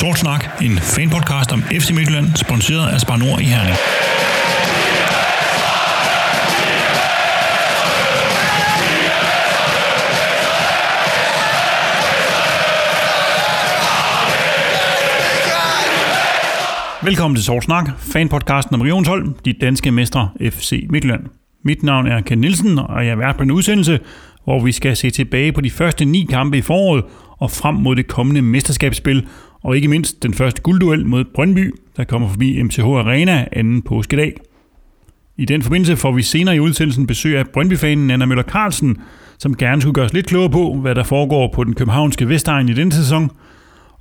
Sort Snak, en fanpodcast om FC Midtjylland, sponsoreret af Spar Nord i Herning. Velkommen til Sort Snak, fanpodcasten om Regionshold, de danske mestre FC Midtjylland. Mit navn er Ken Nielsen, og jeg er vært på en udsendelse, hvor vi skal se tilbage på de første ni kampe i foråret og frem mod det kommende mesterskabsspil, og ikke mindst den første guldduel mod Brøndby, der kommer forbi MTH Arena anden påskedag. I den forbindelse får vi senere i udsendelsen besøg af Brøndby-fanen Anna Møller Carlsen, som gerne skulle gøre os lidt klogere på, hvad der foregår på den københavnske Vestegn i denne sæson,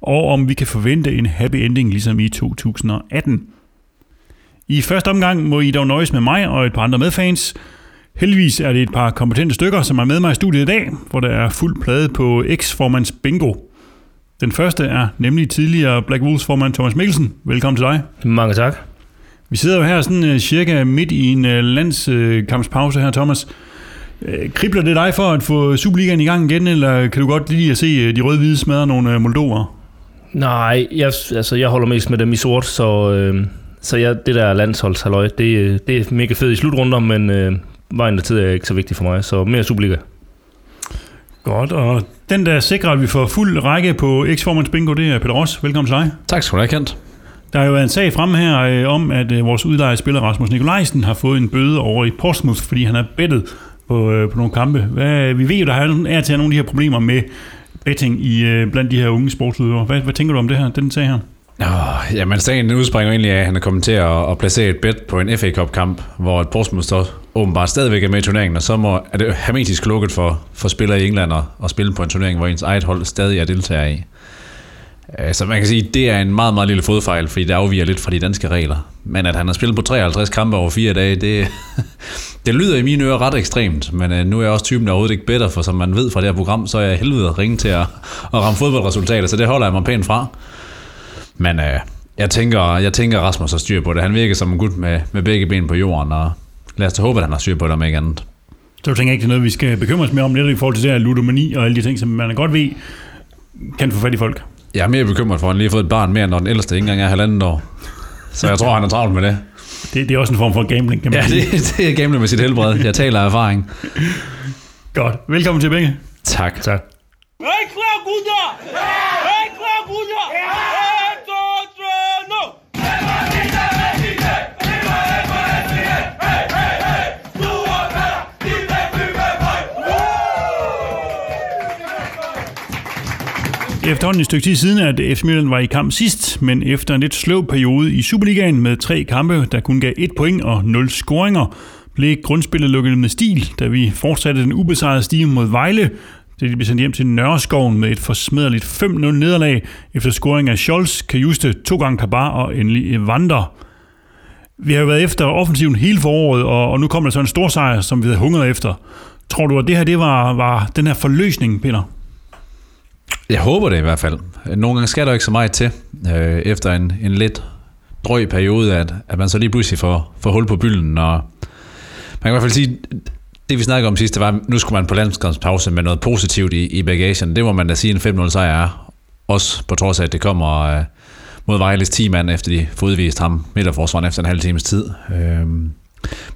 og om vi kan forvente en happy ending ligesom i 2018. I første omgang må I dog nøjes med mig og et par andre medfans. Heldigvis er det et par kompetente stykker, som er med mig i studiet i dag, hvor der er fuld plade på X-formands bingo. Den første er nemlig tidligere Black Wolves formand Thomas Mikkelsen. Velkommen til dig. Mange tak. Vi sidder jo her sådan uh, cirka midt i en uh, landskampspause her, Thomas. Uh, kribler det dig for at få Superligaen i gang igen, eller kan du godt lide at se de røde-hvide smadre nogle moldover? Nej, jeg, altså, jeg holder mest med dem i sort, så, øh, så jeg, det der landsholdshalløj, det, det er mega fedt i slutrunder, men øh, vejen der tid er ikke så vigtig for mig, så mere Superliga. Godt, og den der sikrer, at vi får fuld række på X-Formans Bingo, det er Peter Ross. Velkommen til dig. Tak skal du have, Kent. Der er jo en sag fremme her øh, om, at øh, vores udlejede spiller Rasmus Nikolajsen har fået en bøde over i Portsmouth, fordi han har bettet på, øh, på nogle kampe. Hvad, vi ved jo, der er, er til nogle af de her problemer med betting i, øh, blandt de her unge sportsudøvere. Hvad, hvad tænker du om det her, den sag her? Oh, jamen, sagen udspringer egentlig af, at han er kommet til at, at placere et bet på en FA Cup-kamp, hvor et Portsmouth står åbenbart stadigvæk er med i turneringen, og så må, er det hermetisk lukket for, for spillere i England at, at spille på en turnering, hvor ens eget hold stadig er deltager i. Så man kan sige, at det er en meget, meget lille fodfejl, fordi det afviger lidt fra de danske regler. Men at han har spillet på 53 kampe over fire dage, det, det lyder i mine ører ret ekstremt. Men øh, nu er jeg også typen, der overhovedet ikke bedre, for som man ved fra det her program, så er jeg helvede ringe til at, at ramme fodboldresultater, så det holder jeg mig pænt fra. Men øh, jeg, tænker, jeg tænker, Rasmus har styr på det. Han virker som en gut med, med begge ben på jorden, og lad os da håbe, at han har styr på det, om ikke andet. Så du tænker ikke, det er noget, vi skal bekymre os mere om, netop i forhold til det her ludomani og alle de ting, som man godt ved, kan få fat i folk? Jeg er mere bekymret for, at han lige har fået et barn mere, når den ældste ikke engang er halvandet år. Så jeg tror, han er travlt med det. Det, det er også en form for gambling, kan man Ja, sige. det, det er gambling med sit helbred. Jeg taler af erfaring. Godt. Velkommen til begge. Tak. Tak. I klar, gutter? Efterhånden et stykke tid siden, at FC Midtjylland var i kamp sidst, men efter en lidt sløv periode i Superligaen med tre kampe, der kun gav et point og nul scoringer, blev grundspillet lukket med stil, da vi fortsatte den ubesejrede stige mod Vejle, det de blev sendt hjem til Nørreskoven med et forsmederligt 5-0 nederlag efter scoring af Scholz, Kajuste, to gange Kabar og endelig Evander. Vi har jo været efter offensiven hele foråret, og, og nu kommer der så en stor sejr, som vi havde hungret efter. Tror du, at det her det var, var den her forløsning, Peter? Jeg håber det i hvert fald. Nogle gange skal der ikke så meget til, øh, efter en, en lidt drøg periode, at, at man så lige pludselig får, får hul på bylden. Og man kan i hvert fald sige, det vi snakkede om sidst, det var, at nu skulle man på landskampspause med noget positivt i, i bagagen. Det må man da sige, en 5-0 sejr er. Også på trods af, at det kommer øh, mod Vejles 10 mand, efter de får udvist ham midterforsvaren efter en halv times tid. Øh,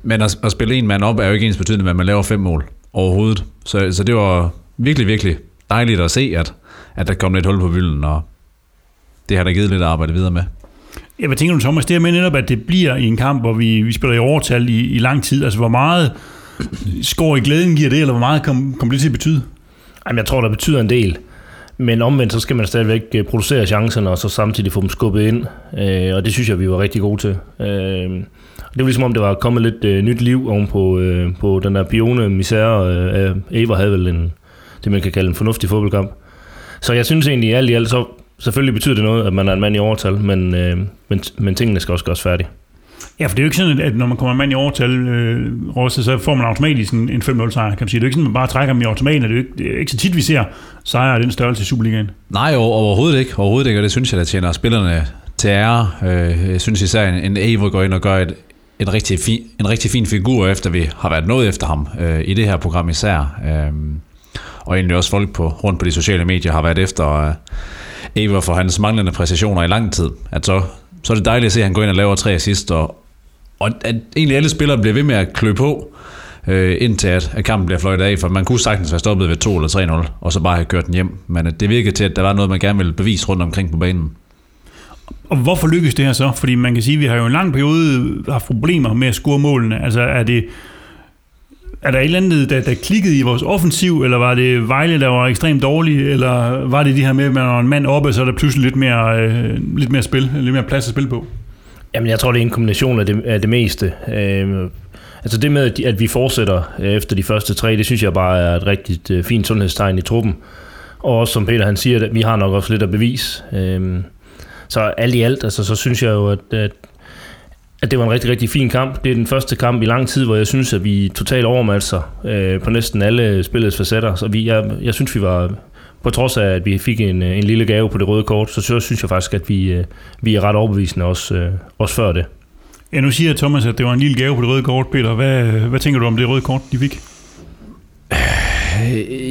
men at, at spille en mand op er jo ikke ens betydende, at man laver fem mål overhovedet. Så, så det var virkelig, virkelig dejligt at se, at, at der kom lidt hul på bylden, og det har der givet lidt at arbejde videre med. Ja, hvad tænker du, Thomas? Det er med netop, at det bliver i en kamp, hvor vi, vi spiller i overtal i, i lang tid. Altså, hvor meget skår i glæden giver det, eller hvor meget kommer kom det til at betyde? Jamen, jeg tror, der betyder en del. Men omvendt, så skal man stadigvæk øh, producere chancerne, og så samtidig få dem skubbet ind. Øh, og det synes jeg, vi var rigtig gode til. Øh, det var ligesom om, det var kommet lidt øh, nyt liv oven på, øh, på den der pione misære. Øh, Eva havde vel en, det, man kan kalde en fornuftig fodboldkamp. Så jeg synes egentlig, alt i alt, så selvfølgelig betyder det noget, at man er en mand i overtal, men, øh, men, men tingene skal også gøres færdige. Ja, for det er jo ikke sådan, at når man kommer en mand i overtal, øh, Rosse, så får man automatisk en, en 5-0 sejr, kan man sige. Det er jo ikke sådan, at man bare trækker dem i automaten. Det er jo ikke, det er ikke så tit, vi ser sejre af den størrelse i Superligaen. Nej, overhovedet ikke. Overhovedet ikke, og det synes jeg, der tjener spillerne til ære. Øh, Jeg synes især, en, en Evo går ind og gør et, et rigtig fin, en rigtig fin figur, efter vi har været nået efter ham øh, i det her program især. Øh, og egentlig også folk på, rundt på de sociale medier har været efter, øh, Eva for hans manglende præcisioner i lang tid, at så, så er det dejligt at se, at han går ind og laver tre assist, og, og at egentlig alle spillere bliver ved med at klø på, øh, indtil at, at kampen bliver fløjtet af, for man kunne sagtens være stoppet ved 2 eller 3-0, og så bare have kørt den hjem. Men at det virkede til, at der var noget, man gerne ville bevise rundt omkring på banen. Og hvorfor lykkes det her så? Fordi man kan sige, at vi har jo en lang periode haft problemer med at score målene. Altså er det... Er der et eller andet, der, der klikkede i vores offensiv, eller var det Vejle, der var ekstremt dårlig, eller var det de her med, at man var en mand oppe, så er der pludselig lidt mere, øh, lidt mere spil, lidt mere plads at spille på? Jamen, jeg tror, det er en kombination af det, af det meste. Øh, altså det med, at vi fortsætter øh, efter de første tre, det synes jeg bare er et rigtig øh, fint sundhedstegn i truppen. Og også som Peter han siger, at vi har nok også lidt at bevise. Øh, så alt i alt, altså, så synes jeg jo, at, at, at det var en rigtig, rigtig fin kamp. Det er den første kamp i lang tid, hvor jeg synes, at vi totalt overmatcher øh, på næsten alle spillets facetter. Så vi, jeg, jeg synes, vi var, på trods af, at vi fik en, en lille gave på det røde kort, så, så synes jeg faktisk, at vi, øh, vi er ret overbevisende også, øh, også før det. Ja, nu siger Thomas, at det var en lille gave på det røde kort, Peter. Hvad, hvad tænker du om det røde kort, de fik?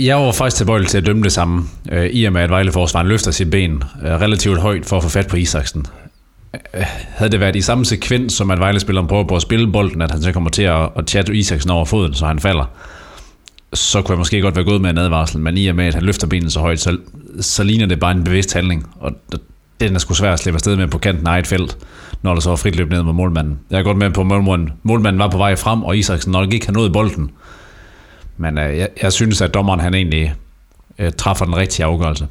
Jeg var faktisk tilbøjelig til at dømme det samme, øh, i og med at Vejleforsvaren løfter sit ben øh, relativt højt for at få fat på Isaksen. Havde det været i samme sekvens, som at Vejle-spilleren prøver på at spille bolden, at han så kommer til at, at chatte Isaksen over foden, så han falder, så kunne jeg måske godt være gået med en advarsel, men i og med, at han løfter benet så højt, så, så ligner det bare en bevidst handling, og den er sgu svært at slippe afsted med på kanten af et felt, når der så var frit løb ned mod målmanden. Jeg er godt med på, at målmanden, målmanden var på vej frem, og Isaksen nok ikke har nået bolden, men øh, jeg, jeg synes, at dommeren han egentlig øh, træffer den rigtige afgørelse.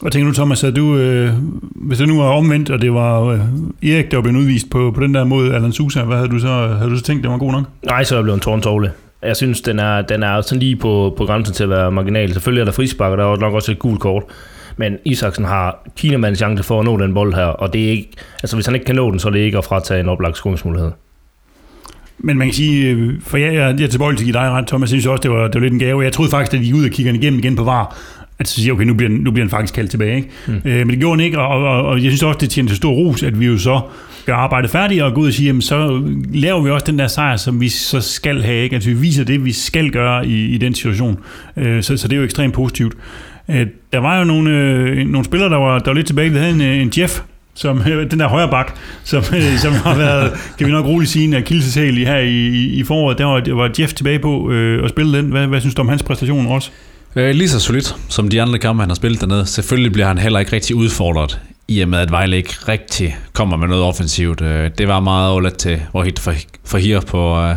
Hvad tænker du, Thomas, at du, øh, hvis det nu var omvendt, og det var øh, Erik, der var blevet udvist på, på den der måde, Alan Sousa, hvad havde du så, havde du så tænkt, det var god nok? Nej, så er jeg blevet en tårntovle. Jeg synes, den er, den er sådan lige på, på grænsen til at være marginal. Selvfølgelig er der frispark, og der er nok også et gult kort. Men Isaksen har Kinamands chance for at nå den bold her, og det er ikke, altså hvis han ikke kan nå den, så er det ikke at fratage en oplagt skolingsmulighed. Men man kan sige, øh, for jeg, jeg, jeg er tilbøjelig til at give dig ret, Thomas, jeg synes også, det var, det var lidt en gave. Jeg troede faktisk, at de gik ud og kigger igennem igen på VAR, at så siger, okay, nu bliver, den, nu bliver den faktisk kaldt tilbage. Ikke? Mm. Øh, men det gjorde den ikke, og, og, og jeg synes også, det tjener til stor ros, at vi jo så gør arbejdet færdigt og går ud og siger, jamen, så laver vi også den der sejr, som vi så skal have. Ikke? Altså vi viser det, vi skal gøre i, i den situation. Øh, så, så det er jo ekstremt positivt. Øh, der var jo nogle, øh, nogle spillere, der var, der var lidt tilbage. Vi havde en, en Jeff, som den der højre bak, som, som har været, kan vi nok roligt sige, en akilleshæl her i, i, i foråret. Der var, der var Jeff tilbage på øh, at spille den. Hvad, hvad synes du om hans præstation også? Øh, lige så solidt som de andre kampe, han har spillet dernede. Selvfølgelig bliver han heller ikke rigtig udfordret, i og med at Vejle ikke rigtig kommer med noget offensivt. Øh, det var meget overladt til Rohit for, for her på, øh,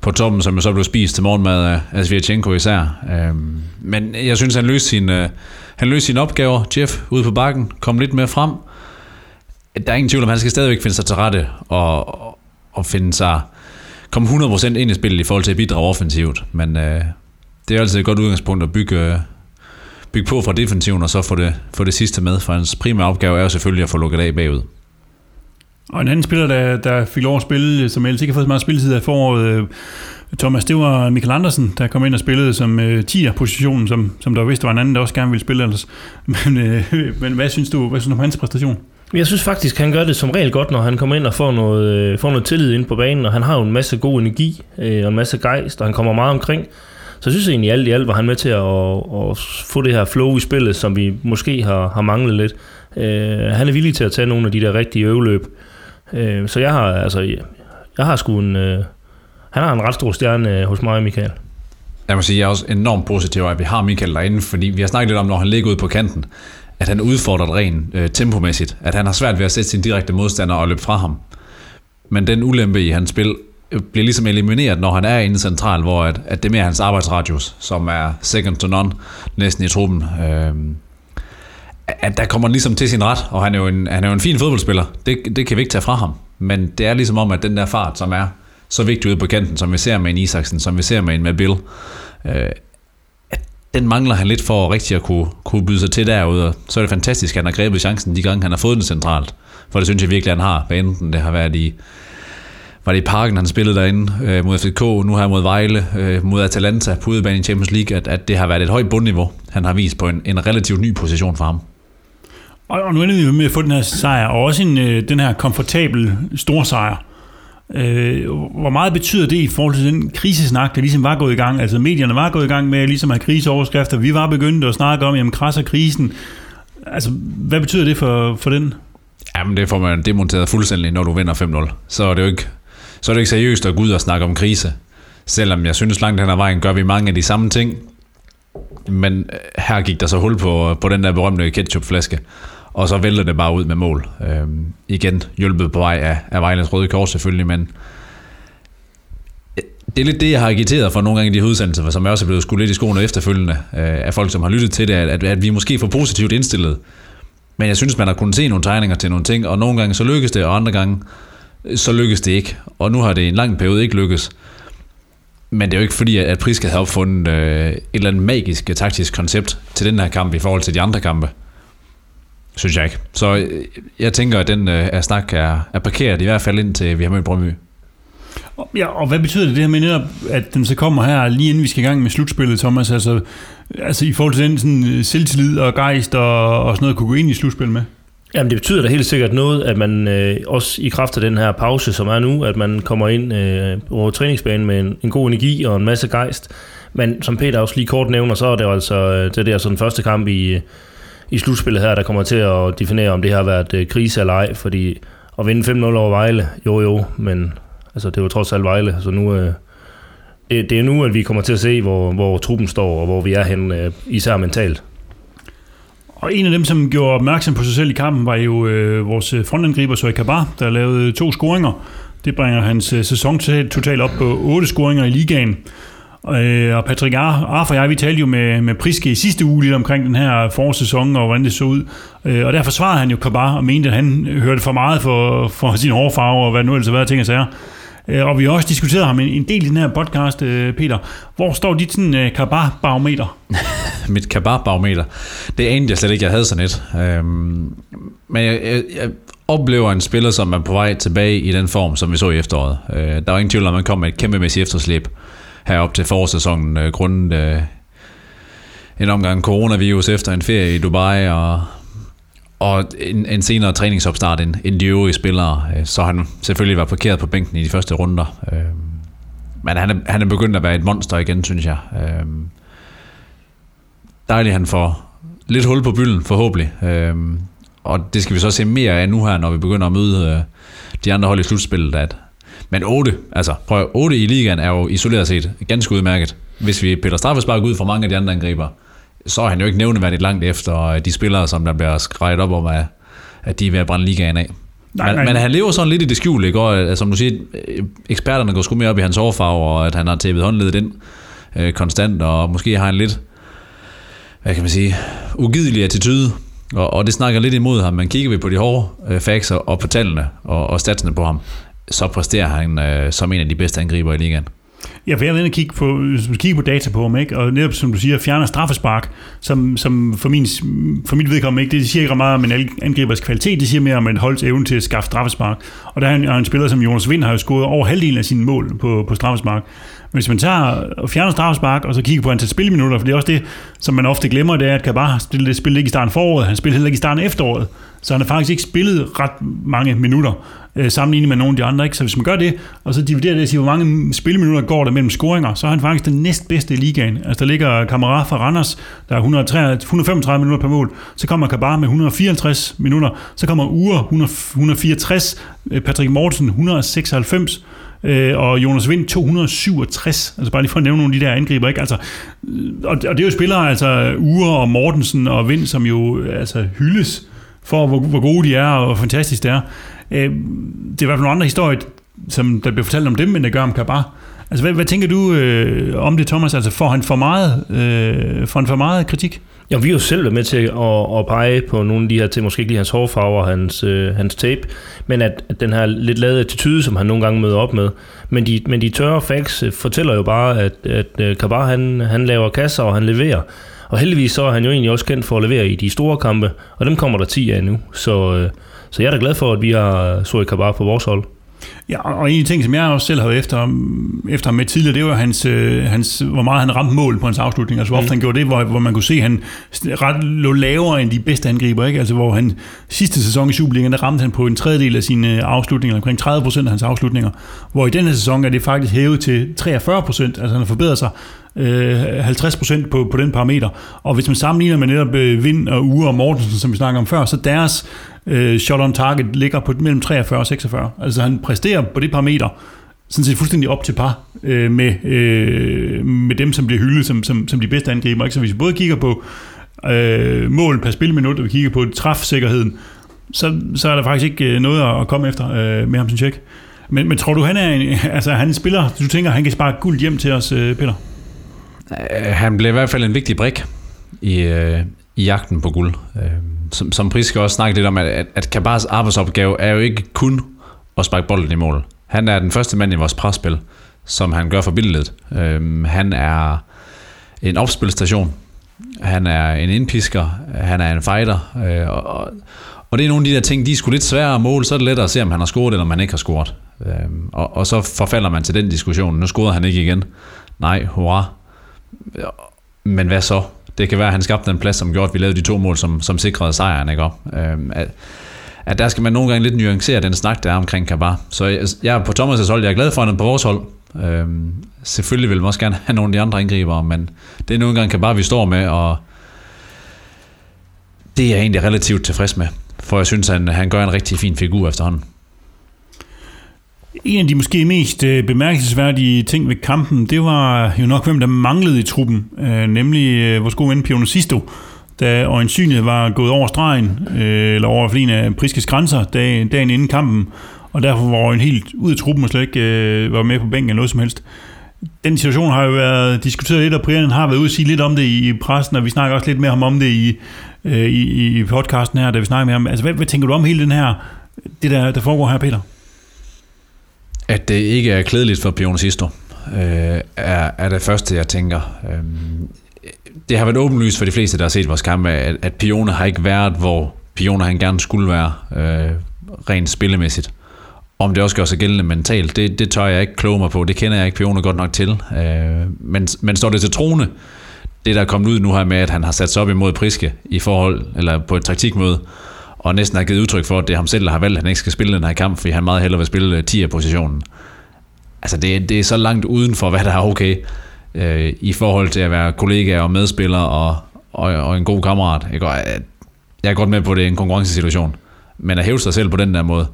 på toppen, som jo så blev spist til morgenmad af, af Svirchenko især. Øh, men jeg synes, han løste, sin, øh, han løste sine opgaver, Jeff, ude på bakken, kom lidt mere frem, der er ingen tvivl om, han skal stadigvæk finde sig til rette og, og finde sig komme 100% ind i spillet i forhold til at bidrage offensivt. Men øh, det er altid et godt udgangspunkt at bygge, øh, bygge på fra defensiven og så få det, få det sidste med, for hans primære opgave er jo selvfølgelig at få lukket af bagud. Og en anden spiller, der, der fik lov at spille, som ellers ikke har fået så meget spilletid af foråret, øh, Thomas, det var Michael Andersen, der kom ind og spillede som øh, 10'er-positionen, som, som der vidste var en anden, der også gerne ville spille ellers. Men, øh, men hvad synes du, hvad synes du om hans præstation? Jeg synes faktisk, han gør det som regel godt, når han kommer ind og får noget, øh, får noget tillid ind på banen, og han har jo en masse god energi øh, og en masse gejst, og han kommer meget omkring. Så jeg synes egentlig, alt i alt var han med til at, at, at få det her flow i spillet, som vi måske har, har manglet lidt. Øh, han er villig til at tage nogle af de der rigtige øveløb. Øh, så jeg har altså, jeg har sgu en, øh, han har en ret stor stjerne øh, hos mig, Michael. Jeg må sige, jeg er også enormt positiv, at vi har Michael derinde, fordi vi har snakket lidt om, når han ligger ude på kanten, at han udfordrer rent øh, tempomæssigt, at han har svært ved at sætte sin direkte modstander og løbe fra ham. Men den ulempe i hans spil bliver ligesom elimineret, når han er inde central, hvor at, at det er mere hans arbejdsradius, som er second to none næsten i truppen. Øh, at der kommer ligesom til sin ret, og han er jo en, han er jo en fin fodboldspiller. Det, det kan vi ikke tage fra ham. Men det er ligesom om, at den der fart, som er så vigtig ude på kanten, som vi ser med en Isaksen, som vi ser med en med Bill, øh, den mangler han lidt for rigtig at kunne, kunne byde sig til derude. Så er det fantastisk, at han har grebet chancen de gange, han har fået den centralt. For det synes jeg virkelig, han har. Hvad enten det har været i, var det i parken, han spillede derinde øh, mod FCK, nu her mod Vejle, øh, mod Atalanta på udebane i Champions League, at, at det har været et højt bundniveau, han har vist på en, en relativt ny position for ham. Og, og nu ender vi med at få den her sejr, og også en, øh, den her komfortabel stor sejr. Øh, hvor meget betyder det i forhold til den krisesnak, der ligesom var gået i gang? Altså medierne var gået i gang med ligesom at have kriseoverskrifter. Vi var begyndt at snakke om, jamen krasser krisen. Altså, hvad betyder det for, for den? Jamen, det får man demonteret fuldstændig, når du vinder 5-0. Så er det jo ikke, så er det ikke seriøst at gå ud og snakke om krise. Selvom jeg synes, langt hen ad vejen gør vi mange af de samme ting. Men øh, her gik der så hul på, øh, på den der berømte ketchupflaske. Og så vælter det bare ud med mål. Øhm, igen hjulpet på vej af, af Vejlands Røde Kors selvfølgelig, men øh, det er lidt det, jeg har agiteret for nogle gange i de udsendelser, som jeg også er blevet skudt lidt i skoene efterfølgende øh, af folk, som har lyttet til det, at, at vi er måske for positivt indstillet. Men jeg synes, man har kunnet se nogle tegninger til nogle ting, og nogle gange så lykkes det, og andre gange så lykkes det ikke. Og nu har det i en lang periode ikke lykkes. Men det er jo ikke fordi, at Priska havde opfundet øh, et eller andet magisk øh, taktisk koncept til den her kamp i forhold til de andre kampe. Synes jeg ikke. Så øh, jeg tænker, at den øh, er snak er, er parkeret, i hvert fald indtil vi har mødt Brøndby. Ja, og hvad betyder det, det her med netop, at den så kommer her lige inden vi skal i gang med slutspillet, Thomas? Altså, altså i forhold til den sådan, øh, selvtillid og gejst og, og sådan noget, kunne gå ind i slutspillet med? Jamen det betyder da helt sikkert noget, at man øh, også i kraft af den her pause, som er nu, at man kommer ind øh, over træningsbanen med en, en god energi og en masse gejst. Men som Peter også lige kort nævner, så er det jo altså øh, det der sådan første kamp i, i slutspillet her, der kommer til at definere, om det har været øh, krise eller ej, fordi at vinde 5-0 over Vejle, jo jo, men altså, det var trods alt Vejle, så nu, øh, det, det er nu, at vi kommer til at se, hvor, hvor truppen står, og hvor vi er henne, øh, især mentalt. Og en af dem, som gjorde opmærksom på sig selv i kampen, var jo øh, vores øh, frontangriber, Søj Kabar, der lavede to scoringer. Det bringer hans øh, sæson totalt op på otte scoringer i ligaen. Øh, og Patrick Arf og jeg, vi talte jo med, med Priske i sidste uge lidt omkring den her forårssæson og hvordan det så ud. Øh, og der forsvarede han jo Kabar og mente, at han hørte for meget for, for sin hårfarve og hvad nu ellers har været ting og sager. Øh, og vi har også diskuteret ham en del i den her podcast, øh, Peter. Hvor står dit sådan øh, Kabar-barometer? Mit Kabar-barometer? Det anede jeg slet ikke, jeg havde sådan et. Øhm, men jeg, jeg, jeg oplever en spiller, som er på vej tilbage i den form, som vi så i efteråret. Øh, der var ingen tvivl om, at man kom med et kæmpemæssigt efterslæb herop til forårssæsonen, øh, grundet øh, en omgang coronavirus efter en ferie i Dubai, og og en, en senere træningsopstart end, end de øvrige spillere, øh, så han selvfølgelig var parkeret på bænken i de første runder. Øhm, men han er, han er begyndt at være et monster igen, synes jeg. Øhm, dejligt, han får lidt hul på bylden, forhåbentlig. Øhm, og det skal vi så se mere af nu her, når vi begynder at møde øh, de andre hold i slutspillet. At, men 8, altså prøv, 8 i ligaen er jo isoleret set ganske udmærket. Hvis vi piller straffespark ud for mange af de andre angriber, så er han jo ikke nævneværdigt langt efter de spillere, som der bliver skrevet op om, at, at de er ved at brænde ligaen af. Nej, men, nej. men han lever sådan lidt i det skjul, ikke? Og, øh, som du siger, eksperterne går sgu mere op i hans overfarve, og at han har tæppet håndledet ind øh, konstant, og måske har han lidt, hvad kan man sige, ugidelig attitude, og, og det snakker lidt imod ham. Men kigger vi på de hårde øh, facts og på tallene og, og statsene på ham, så præsterer han øh, som en af de bedste angriber i ligaen. Ja, for jeg at kigge på, kigge på data på ham, ikke? og netop som du siger, fjerner straffespark, som, som for, min, for mit vedkommende ikke, det siger ikke meget om en angribers kvalitet, det siger mere om en holds evne til at skaffe straffespark. Og der er en, er en spiller som Jonas Vind, har jo scoret over halvdelen af sine mål på, på straffespark. Men hvis man tager og fjerner straffespark, og så kigger på antal spilminutter, for det er også det, som man ofte glemmer, det er, at Kabar spillede, spillede ikke i starten foråret, han spillede heller ikke i starten efteråret. Så han har faktisk ikke spillet ret mange minutter øh, sammenlignet med nogle af de andre. Ikke? Så hvis man gør det, og så dividerer det og siger, hvor mange spilleminutter går der mellem scoringer, så er han faktisk den næstbedste i ligaen. Altså der ligger Kamara fra Randers, der er 133, 135 minutter per mål. Så kommer Kabar med 154 minutter. Så kommer Ure 164, øh, Patrick Mortensen 196, øh, og Jonas Vind 267. Altså bare lige for at nævne nogle af de der angriber. Ikke? Altså, øh, og, og det er jo spillere, altså Ure og Mortensen og Vind, som jo øh, altså, hyldes for, hvor, hvor gode de er, og hvor fantastisk det er. Øh, det er i hvert fald nogle andre historier, som der bliver fortalt om dem, end der gør om Kabar. Altså, hvad, hvad tænker du øh, om det, Thomas? Altså, får han for meget, øh, får han for meget kritik? Ja, vi har jo selv været med til at, at pege på nogle af de her ting, måske ikke lige hans hårfarve og hans, øh, hans tape, men at, at den her lidt lavede attitude, som han nogle gange møder op med. Men de, men de tørre facts øh, fortæller jo bare, at, at øh, Kabar han, han laver kasser, og han leverer. Og heldigvis så er han jo egentlig også kendt for at levere i de store kampe, og dem kommer der 10 af nu. Så, øh, så jeg er da glad for, at vi har Sori Kabar på vores hold. Ja, og en af de ting, som jeg også selv har været efter, efter ham med tidligere, det var hans, øh, hans, hvor meget han ramte mål på hans afslutning. Altså, hvor ofte mm. han gjorde det, hvor, hvor man kunne se, at han ret lå lavere end de bedste angriber. Ikke? Altså, hvor han sidste sæson i Superligaen, der ramte han på en tredjedel af sine afslutninger, omkring 30 procent af hans afslutninger. Hvor i denne sæson er det faktisk hævet til 43 procent. Altså, han har forbedret sig øh, 50 procent på, på den parameter. Og hvis man sammenligner med netop øh, Vind og Ure og Mortensen, som vi snakker om før, så deres øh, shot on target ligger på mellem 43 og 46. Altså han præsterer på det parameter sådan set fuldstændig op til par øh, med, øh, med dem, som bliver hyldet som, som, som de bedste angriber. Ikke? Så hvis vi både kigger på øh, mål per spilminut, og vi kigger på træfsikkerheden, så, så er der faktisk ikke øh, noget at komme efter øh, med ham, som tjek. Men, men tror du, han er en, altså, han er en spiller, du tænker, han kan spare guld hjem til os, øh, Peter? Øh, han blev i hvert fald en vigtig brik i, øh, i jagten på guld. Øh, som, som Priske også snakkede lidt om, at, at Kabars arbejdsopgave er jo ikke kun at sparke bolden i mål. Han er den første mand i vores presspil, som han gør for billedet. Øh, han er en opspilstation. Han er en indpisker. Han er en fighter. Øh, og, og det er nogle af de der ting, de er sgu lidt svære at måle, så er det lettere at se, om han har scoret, eller om han ikke har scoret. Øh, og, og så forfalder man til den diskussion. Nu scorede han ikke igen. Nej, hurra. Men hvad så? Det kan være, at han skabte en plads, som gjorde, at vi lavede de to mål, som, som sikrede sejren. Ikke? Øhm, at, at der skal man nogle gange lidt nuancere den snak, der er omkring Kabar. Så jeg, jeg er på Thomas' hold, jeg er glad for, at han er på vores hold. Øhm, selvfølgelig vil man også gerne have nogle af de andre indgribere, men det er nogle gange Kabar, vi står med, og det er jeg egentlig relativt tilfreds med, for jeg synes, han, han gør en rigtig fin figur efterhånden. En af de måske mest øh, bemærkelsesværdige ting ved kampen, det var jo nok, hvem der manglede i truppen, øh, nemlig øh, vores gode ven Piono Sisto, da øjensynligt var gået over stregen, øh, eller over en af Priskes grænser dagen, dagen inden kampen, og derfor var en helt ud af truppen og slet ikke øh, var med på bænken eller noget som helst. Den situation har jo været diskuteret lidt, og Brian har været ude og sige lidt om det i pressen, og vi snakker også lidt med ham om det i, øh, i, i podcasten her, da vi snakker med ham. Altså, hvad, hvad tænker du om hele den her, det der, der foregår her, Peter? At det ikke er klædeligt for Pione Sisto, øh, er, er det første, jeg tænker. Øh, det har været åbenlyst for de fleste, der har set vores kampe, at, at Pione har ikke været, hvor Pione han gerne skulle være, øh, rent spillemæssigt. Om det også gør sig gældende mentalt, det, det tør jeg ikke kloge mig på. Det kender jeg ikke Pione godt nok til. Øh, men, men står det til trone, det der er kommet ud nu her med, at han har sat sig op imod Priske i forhold, eller på et taktikmøde, og næsten har givet udtryk for, at det er ham selv, der har valgt, at han ikke skal spille den her kamp, fordi han meget hellere vil spille øh, 10'er-positionen. Altså, det, det er så langt uden for, hvad der er okay, øh, i forhold til at være kollega og medspiller og, og, og en god kammerat. Jeg, går, øh, jeg er godt med på, at det er en konkurrencesituation, men at hæve sig selv på den der måde,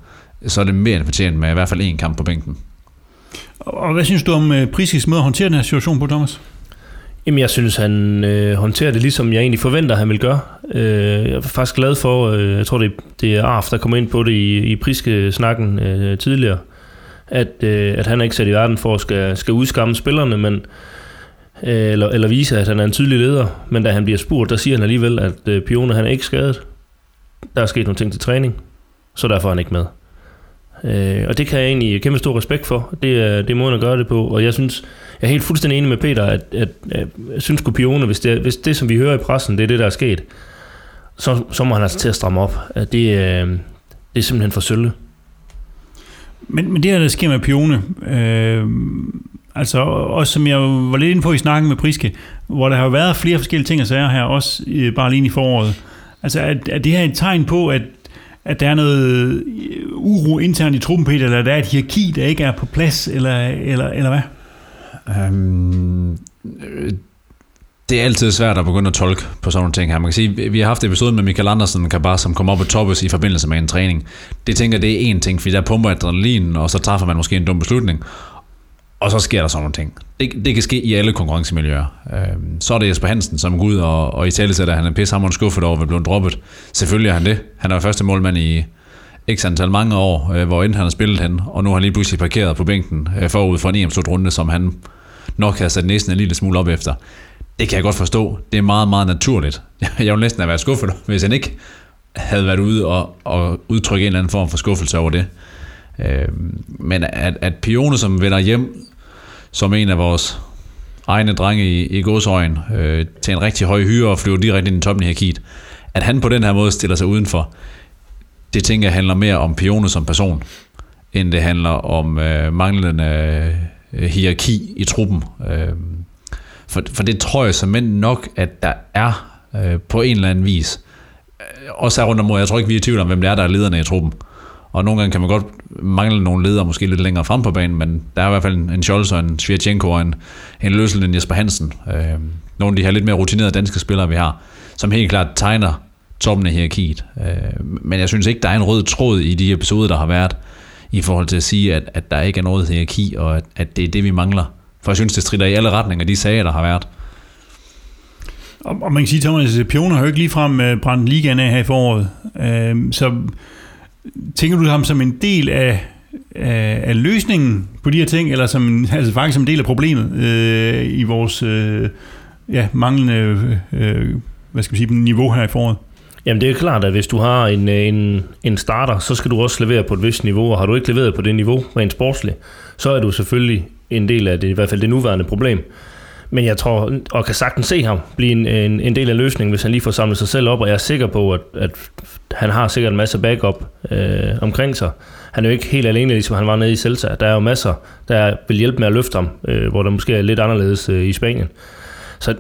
så er det mere end fortjent med i hvert fald én kamp på bænken. Og hvad synes du om øh, Priskis måde at håndtere den her situation på, Thomas? Jamen, jeg synes, han øh, håndterer det ligesom jeg egentlig forventer, han vil gøre. Øh, jeg er faktisk glad for, øh, jeg tror, det, det er Arf, der kommer ind på det i, i Priske-snakken øh, tidligere, at, øh, at han er ikke sat i verden for at skal, skal udskamme spillerne, men, øh, eller, eller vise, at han er en tydelig leder. Men da han bliver spurgt, der siger han alligevel, at øh, Pione han er ikke skadet. Der er sket nogle ting til træning, så derfor er han ikke med. Øh, og det kan jeg egentlig kæmpe stor respekt for. Det er, det er måden at gøre det på, og jeg synes, jeg er helt fuldstændig enig med Peter, at, at, at jeg synes Kupione, hvis det, hvis det, som vi hører i pressen, det er det, der er sket, så, så må han altså til at stramme op. At det, øh, det er simpelthen for sølle. Men, men det her, der sker med Pione, øh, altså også som jeg var lidt inde på i snakken med Priske, hvor der har været flere forskellige ting og sager her, også øh, bare lige i foråret. Altså er, er det her et tegn på, at, at der er noget øh, uro internt i truppen, Peter, eller der er et hierarki, der ikke er på plads, eller, eller, eller hvad? Um, det er altid svært at begynde at tolke på sådan nogle ting her. Man kan sige, vi har haft episoden med Michael Andersen, Kabar, som kom op og toppes i forbindelse med en træning. Det tænker det er én ting, fordi der pumper adrenalin, og så træffer man måske en dum beslutning. Og så sker der sådan nogle ting. Det, det kan ske i alle konkurrencemiljøer. Øhm, så er det Jesper Hansen, som går ud og, og i tale sætter, at han er pissehammerende skuffet over at blive droppet. Selvfølgelig er han det. Han er første målmand i x antal mange år, øh, hvor end han har spillet hen, og nu har han lige pludselig parkeret på bænken øh, forud for en em runde, som han nok har sat næsten en lille smule op efter. Det kan jeg godt forstå. Det er meget, meget naturligt. Jeg ville næsten have været skuffet, hvis han ikke havde været ude og, og udtrykke en eller anden form for skuffelse over det. Øh, men at, at Pione, som vender hjem som en af vores egne drenge i, i godsøjen øh, til en rigtig høj hyre og flyver direkte ind i toppen i hierarkiet, at han på den her måde stiller sig udenfor, det tænker jeg handler mere om Pione som person, end det handler om øh, manglende øh, hierarki i truppen. Øh, for, for det tror jeg som nok, at der er øh, på en eller anden vis. Øh, også her rundt om Jeg tror ikke, vi er i tvivl om, hvem det er, der er lederne i truppen. Og nogle gange kan man godt mangle nogle ledere, måske lidt længere frem på banen, men der er i hvert fald en, en Scholz og en Svirchenko og en, en Løssel, en Jesper Hansen. Øh, nogle af de her lidt mere rutinerede danske spillere, vi har, som helt klart tegner toppen af hierarkiet. Øh, men jeg synes ikke, der er en rød tråd i de episoder, der har været, i forhold til at sige, at, at der ikke er noget hierarki, og at, at det er det, vi mangler. For jeg synes, det strider i alle retninger, de sager, der har været. Og, og man kan sige, Thomas, at Pione har jo ikke ligefrem øh, brændt ligaen af her i foråret. Øh, så tænker du ham som en del af, af, af løsningen på de her ting, eller som, altså faktisk som en del af problemet øh, i vores øh, ja, manglende øh, øh hvad skal man sige, niveau her i foråret? Jamen det er klart, at hvis du har en, øh, en, en starter, så skal du også levere på et vist niveau, og har du ikke leveret på det niveau rent sportsligt, så er du selvfølgelig en del af det, i hvert fald det nuværende problem. Men jeg tror, og kan sagtens se ham blive en, en, en del af løsningen, hvis han lige får samlet sig selv op, og jeg er sikker på, at, at han har sikkert en masse backup øh, omkring sig. Han er jo ikke helt alene, ligesom han var nede i Celta. Der er jo masser, der vil hjælpe med at løfte ham, øh, hvor der måske er lidt anderledes øh, i Spanien. Så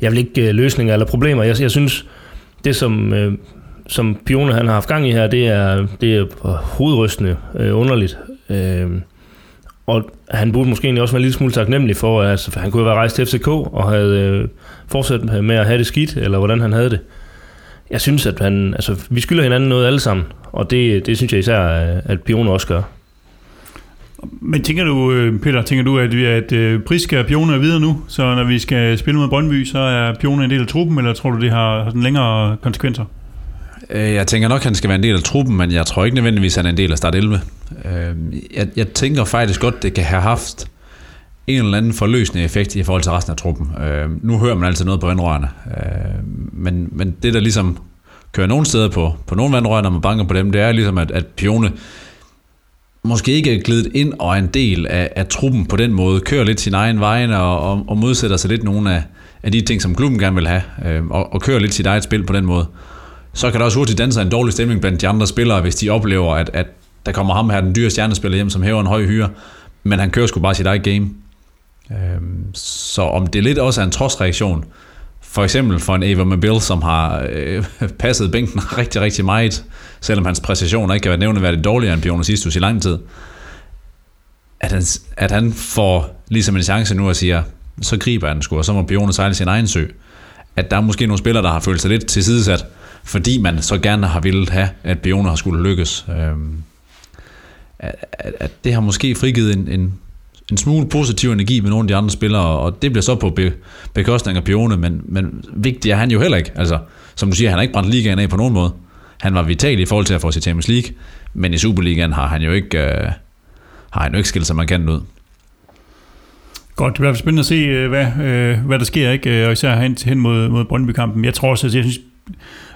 jeg vil ikke øh, løsninger eller problemer. Jeg, jeg synes, det som, øh, som Pione han har haft gang i her, det er, det er hovedrystende øh, underligt. Øh, og han burde måske egentlig også være en lille smule taknemmelig for, at altså, han kunne have rejst til FCK og havde øh, fortsat med at have det skidt, eller hvordan han havde det. Jeg synes, at han, altså, vi skylder hinanden noget alle sammen, og det, det synes jeg især, øh, at Pione også gør. Men tænker du, øh, Peter, tænker du, at, vi, øh, at øh, Priska og Pione er videre nu, så når vi skal spille mod Brøndby, så er Pione en del af truppen, eller tror du, det har sådan længere konsekvenser? Øh, jeg tænker nok, at han skal være en del af truppen, men jeg tror ikke nødvendigvis, at han er en del af start 11. Øh, jeg, jeg tænker faktisk godt, det kan have haft en eller anden forløsende effekt i forhold til resten af truppen. Øh, nu hører man altid noget på vandrørene, men, men det der ligesom kører nogle steder på, på nogle vandrør, når man banker på dem, det er ligesom, at, at Pione måske ikke er glidet ind og er en del af, af truppen på den måde, kører lidt sin egen vej og, og, og modsætter sig lidt nogle af, af de ting, som klubben gerne vil have, øh, og, og kører lidt sit eget spil på den måde, så kan der også hurtigt danne sig en dårlig stemning blandt de andre spillere, hvis de oplever, at, at der kommer ham her, den dyre stjernespiller hjem, som hæver en høj hyre, men han kører sgu bare sit eget game. Øh, så om det lidt også er en trodsreaktion, for eksempel for en Ava Mabil, som har øh, passet bænken rigtig, rigtig meget, selvom hans præcisioner ikke kan være nævneværdigt dårligere end Pione Sistus i lang tid. At han, at han får ligesom en chance nu og siger, så griber han sgu, og så må Pione sejle sin egen sø. At der er måske nogle spillere, der har følt sig lidt tilsidesat, fordi man så gerne har ville have, at Bione har skulle lykkes. Øh, at, at, det har måske frigivet en, en en smule positiv energi med nogle af de andre spillere, og det bliver så på be, bekostning af Pione, men, men vigtigt er han jo heller ikke. Altså, som du siger, han har ikke brændt ligaen af på nogen måde. Han var vital i forhold til at få sig Champions League, men i Superligaen har han jo ikke, øh, har han jo ikke skilt sig markant ud. Godt, det bliver spændende at se, øh, hvad, øh, hvad der sker, ikke? Øh, og især hen, hen mod, mod Brøndby-kampen. Jeg tror også, at jeg synes,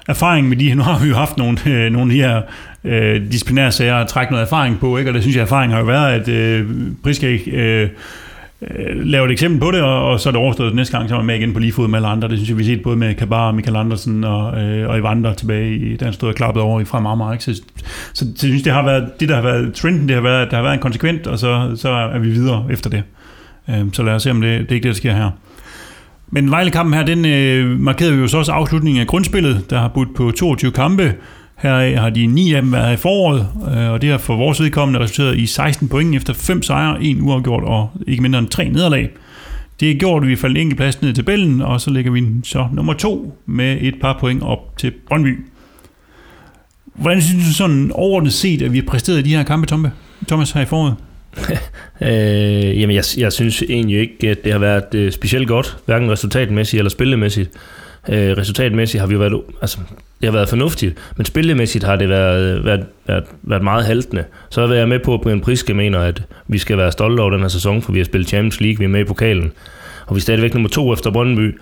erfaring med de her, nu har vi jo haft nogle, øh, nogle af de her øh, disciplinære sager at trække noget erfaring på, ikke? og det synes jeg, erfaring har jo været, at øh, Priske øh, øh, laver et eksempel på det, og, og så er det overstået næste gang, så er man med igen på lige fod med alle andre. Det synes jeg, vi har set både med Kabar og Michael Andersen og, øh, og Evander tilbage, i, der han stod og klappet over i fra Marmar. Ikke? Så, så, så, jeg synes, det har været, det der har været trenden, det har været, at der har været en konsekvent, og så, så er vi videre efter det. Øh, så lad os se, om det, det er ikke det, der sker her. Men Vejle-kampen her, den øh, markerede jo så også afslutningen af grundspillet, der har budt på 22 kampe. Her har de ni af dem været i foråret, øh, og det har for vores vedkommende resulteret i 16 point efter fem sejre, en uafgjort og ikke mindre end tre nederlag. Det er gjort, at vi faldt enkelt plads ned i tabellen, og så ligger vi så nummer to med et par point op til Brøndby. Hvordan synes du sådan overordnet set, at vi har præsteret de her kampe, Thomas, her i foråret? øh, jamen, jeg, jeg synes egentlig ikke, at det har været øh, specielt godt, hverken resultatmæssigt eller spillemæssigt. Øh, resultatmæssigt har vi jo været, altså, det har været fornuftigt, men spillemæssigt har det været, øh, været, været, været meget haltende. Så er jeg med på, at Brian Priske mener, at vi skal være stolte over den her sæson, for vi har spillet Champions League, vi er med i pokalen, og vi er stadigvæk nummer to efter Brøndby.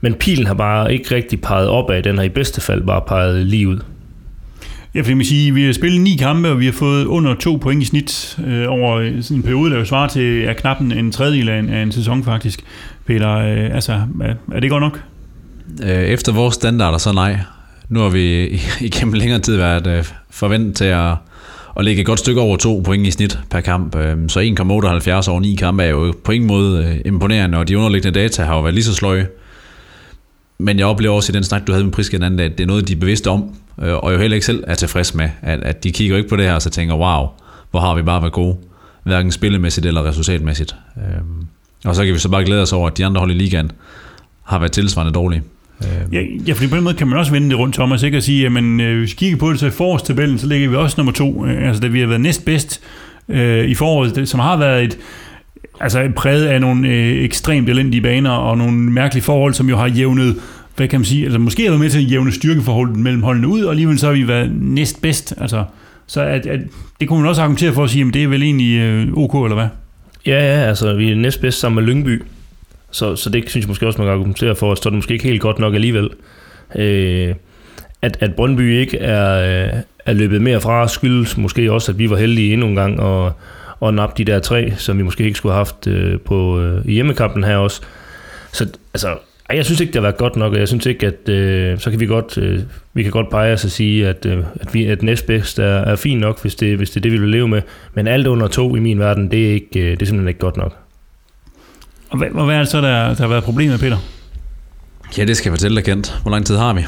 Men pilen har bare ikke rigtig peget opad, den har i bedste fald bare peget lige ud. Ja, fordi man vi har spillet ni kampe, og vi har fået under to point i snit øh, over øh, sådan en periode, der jo svarer til er knap en tredjedel af en, af en sæson faktisk. Peter, øh, altså, er, er det godt nok? Øh, efter vores standarder, så nej. Nu har vi igennem længere tid været øh, forventet til at, at ligge et godt stykke over to point i snit per kamp. Øh, så 1,78 over 9 kampe er jo på ingen måde øh, imponerende, og de underliggende data har jo været lige så sløje. Men jeg oplever også i den snak, du havde med Priske den anden dag, at det er noget, de er bevidste om, øh, og jo heller ikke selv er tilfreds med. At, at de kigger ikke på det her og så tænker, wow, hvor har vi bare været gode. Hverken spillemæssigt eller resultatmæssigt. Øhm, og så kan vi så bare glæde os over, at de andre hold i ligaen har været tilsvarende dårlige. Øhm. Ja, ja, fordi på den måde kan man også vende det rundt, Thomas, ikke? og sige, jamen, øh, hvis vi kigger på det, så i forårstabellen, så ligger vi også nummer to. Øh, altså, da vi har været næstbedst øh, i foråret, det, som har været et, altså præget af nogle øh, ekstremt elendige baner og nogle mærkelige forhold, som jo har jævnet, hvad kan man sige, altså måske har været med til at jævne styrkeforholdet mellem holdene ud, og alligevel så har vi været næstbedst. Altså, så at, at, det kunne man også argumentere for at sige, at det er vel egentlig øh, ok, eller hvad? Ja, ja, altså vi er næstbedst sammen med Lyngby. Så, så det synes jeg måske også, man kan argumentere for, at står er det måske ikke helt godt nok alligevel. Øh, at, at Brøndby ikke er, øh, er løbet mere fra, skyldes måske også, at vi var heldige endnu en gang og, og nappe de der tre, som vi måske ikke skulle have haft øh, på, øh, hjemmekampen her også. Så altså, ej, jeg synes ikke, det har været godt nok, og jeg synes ikke, at øh, så kan vi godt, øh, vi kan godt pege os og sige, at, øh, at, vi, at næstbedst er, er fint nok, hvis det, hvis det er det, vi vil leve med. Men alt under to i min verden, det er, ikke, øh, det er simpelthen ikke godt nok. Og hvad, og hvad er det så, der, der har været problemet, Peter? Ja, det skal jeg fortælle dig, Kent. Hvor lang tid har vi?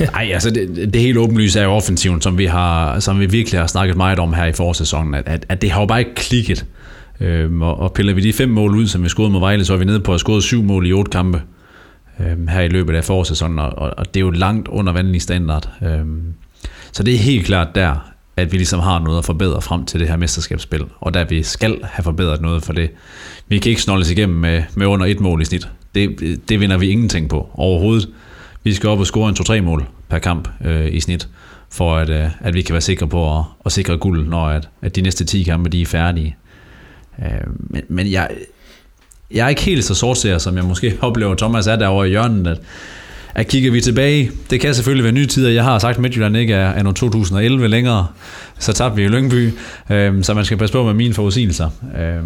Nej, altså det, det helt åbenlyse er jo offensiven, som vi, har, som vi virkelig har snakket meget om her i forårssæsonen, at, at, at det har jo bare ikke klikket. Øhm, og, og piller vi de fem mål ud, som vi scorede mod Vejle, så er vi nede på at have scoret syv mål i otte kampe øhm, her i løbet af forårssæsonen, og, og, og det er jo langt under vandelig standard. Øhm, så det er helt klart der, at vi ligesom har noget at forbedre frem til det her mesterskabsspil, og der vi skal have forbedret noget for det. Vi kan ikke snolles igennem med, med under et mål i snit. Det, det vinder vi ingenting på overhovedet. Vi skal op og score en 2-3 mål per kamp øh, i snit, for at, øh, at vi kan være sikre på at, at sikre guld, når at, at de næste 10 kampe de er færdige. Øh, men, men jeg, jeg er ikke helt så sortseer, som jeg måske oplever, Thomas er derovre i hjørnet, at, at kigger vi tilbage, det kan selvfølgelig være nye tider. Jeg har sagt, at Midtjylland ikke er, er nu 2011 længere, så tabte vi i Lyngby, øh, så man skal passe på med mine forudsigelser. Øh,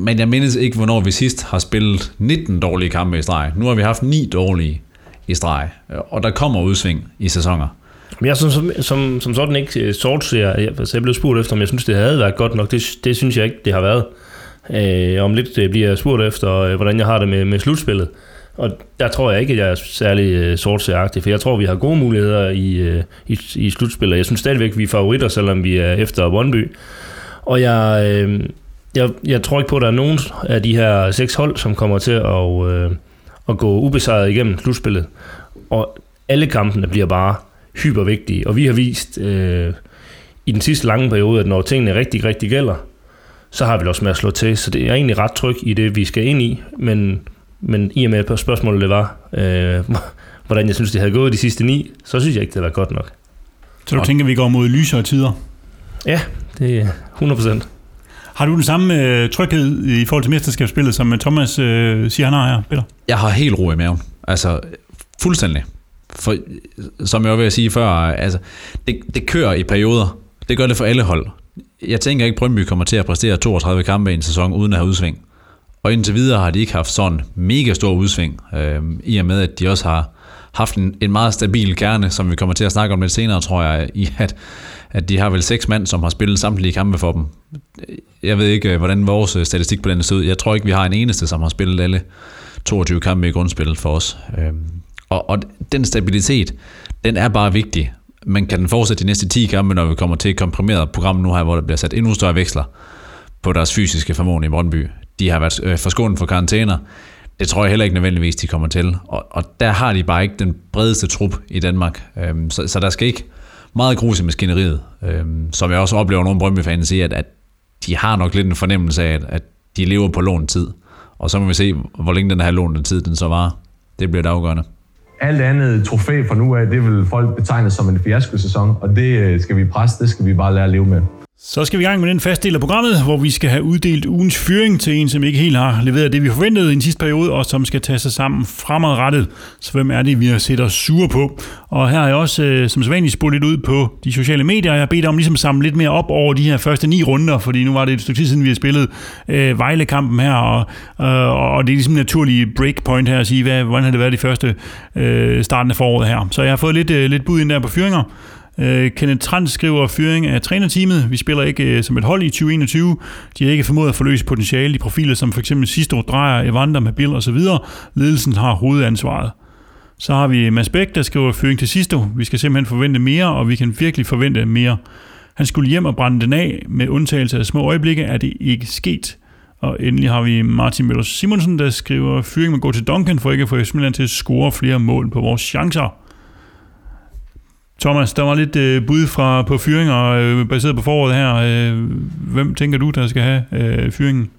men jeg mindes ikke, hvornår vi sidst har spillet 19 dårlige kampe i streg. Nu har vi haft 9 dårlige i streg, øh, og der kommer udsving i sæsoner. Men jeg synes, som, som, som sådan ikke øh, sort ser, jeg, altså jeg blev spurgt efter, om jeg synes, det havde været godt nok. Det, det synes jeg ikke, det har været. Øh, om lidt øh, bliver jeg spurgt efter, hvordan jeg har det med, med slutspillet. Og der tror jeg ikke, at jeg er særlig øh, sortseagtig, for jeg tror, vi har gode muligheder i, øh, i, i slutspillet. Jeg synes stadigvæk, vi er favoritter, selvom vi er efter Brøndby. Og jeg, øh, jeg, jeg tror ikke på, at der er nogen af de her seks hold, som kommer til at, øh, at gå ubesejret igennem slutspillet. Og alle kampene bliver bare hypervigtige. Og vi har vist øh, i den sidste lange periode, at når tingene rigtig, rigtig gælder, så har vi det også med at slå til. Så det er egentlig ret tryg i det, vi skal ind i. Men, men i og med, at spørgsmålet det var, øh, hvordan jeg synes, det havde gået de sidste ni, så synes jeg ikke, det var godt nok. Så du tænker, vi går mod lysere tider? Ja, det er 100%. Har du den samme øh, tryghed i forhold til mesterskabsspillet, som øh, Thomas øh, siger, han har her, Peter? Jeg har helt ro i maven. Altså, fuldstændig. For, som jeg var ved at sige før, altså, det, det kører i perioder. Det gør det for alle hold. Jeg tænker ikke, at Brøndby kommer til at præstere 32 kampe i en sæson, uden at have udsving. Og indtil videre har de ikke haft sådan mega stor udsving, øh, i og med, at de også har haft en, en meget stabil kerne, som vi kommer til at snakke om lidt senere, tror jeg, i at, at de har vel seks mand, som har spillet samtlige kampe for dem. Jeg ved ikke, øh, hvordan vores øh, statistik på den ser ud. Jeg tror ikke, vi har en eneste, som har spillet alle 22 kampe i grundspillet for os. Øhm, og, og den stabilitet, den er bare vigtig. Men kan den fortsætte de næste 10 kampe, når vi kommer til et komprimeret program nu her, hvor der bliver sat endnu større veksler på deres fysiske formåen i Brøndby. De har været øh, forskånet for karantæner. Det tror jeg heller ikke nødvendigvis, de kommer til. Og, og der har de bare ikke den bredeste trup i Danmark. Øhm, så, så der skal ikke meget grus i maskineriet. øh, som jeg også oplever nogle Brøndby-fans sige, at, at de har nok lidt en fornemmelse af, at, at de lever på lånt tid. Og så må vi se, hvor længe den her lånte tid den så var. Det bliver det afgørende. Alt andet trofæ fra nu af, det vil folk betegne som en fiasko-sæson, og det øh, skal vi presse, det skal vi bare lære at leve med. Så skal vi i gang med den faste del af programmet, hvor vi skal have uddelt ugens fyring til en, som ikke helt har leveret det, vi forventede i den sidste periode, og som skal tage sig sammen fremadrettet. Så hvem er det, vi har set os sure på? Og her har jeg også øh, som sædvanligt spurgt lidt ud på de sociale medier. Jeg har bedt om ligesom at samle lidt mere op over de her første ni runder, fordi nu var det et stykke tid siden, vi har spillet øh, Vejle-kampen her, og, øh, og det er ligesom en naturlig breakpoint her at sige, hvad, hvordan har det været de første øh, starten af foråret her. Så jeg har fået lidt, øh, lidt bud ind der på fyringer. Øh, Kenneth Trant skriver fyring af trænerteamet. Vi spiller ikke øh, som et hold i 2021. De har ikke formået at forløse potentiale i profiler som f.eks. Sisto, Drejer, Evander, Mabil osv. Ledelsen har hovedansvaret. Så har vi øh, Mads Bæk, der skriver fyring til Sisto. Vi skal simpelthen forvente mere, og vi kan virkelig forvente mere. Han skulle hjem og brænde den af. Med undtagelse af små øjeblikke er det ikke sket. Og endelig har vi Martin Møller Simonsen, der skriver, fyring må gå til Duncan, for ikke at få Midtjylland til at score flere mål på vores chancer. Thomas, der var lidt øh, bud fra, på fyringer øh, baseret på foråret her. Øh, hvem tænker du, der skal have øh, fyringen?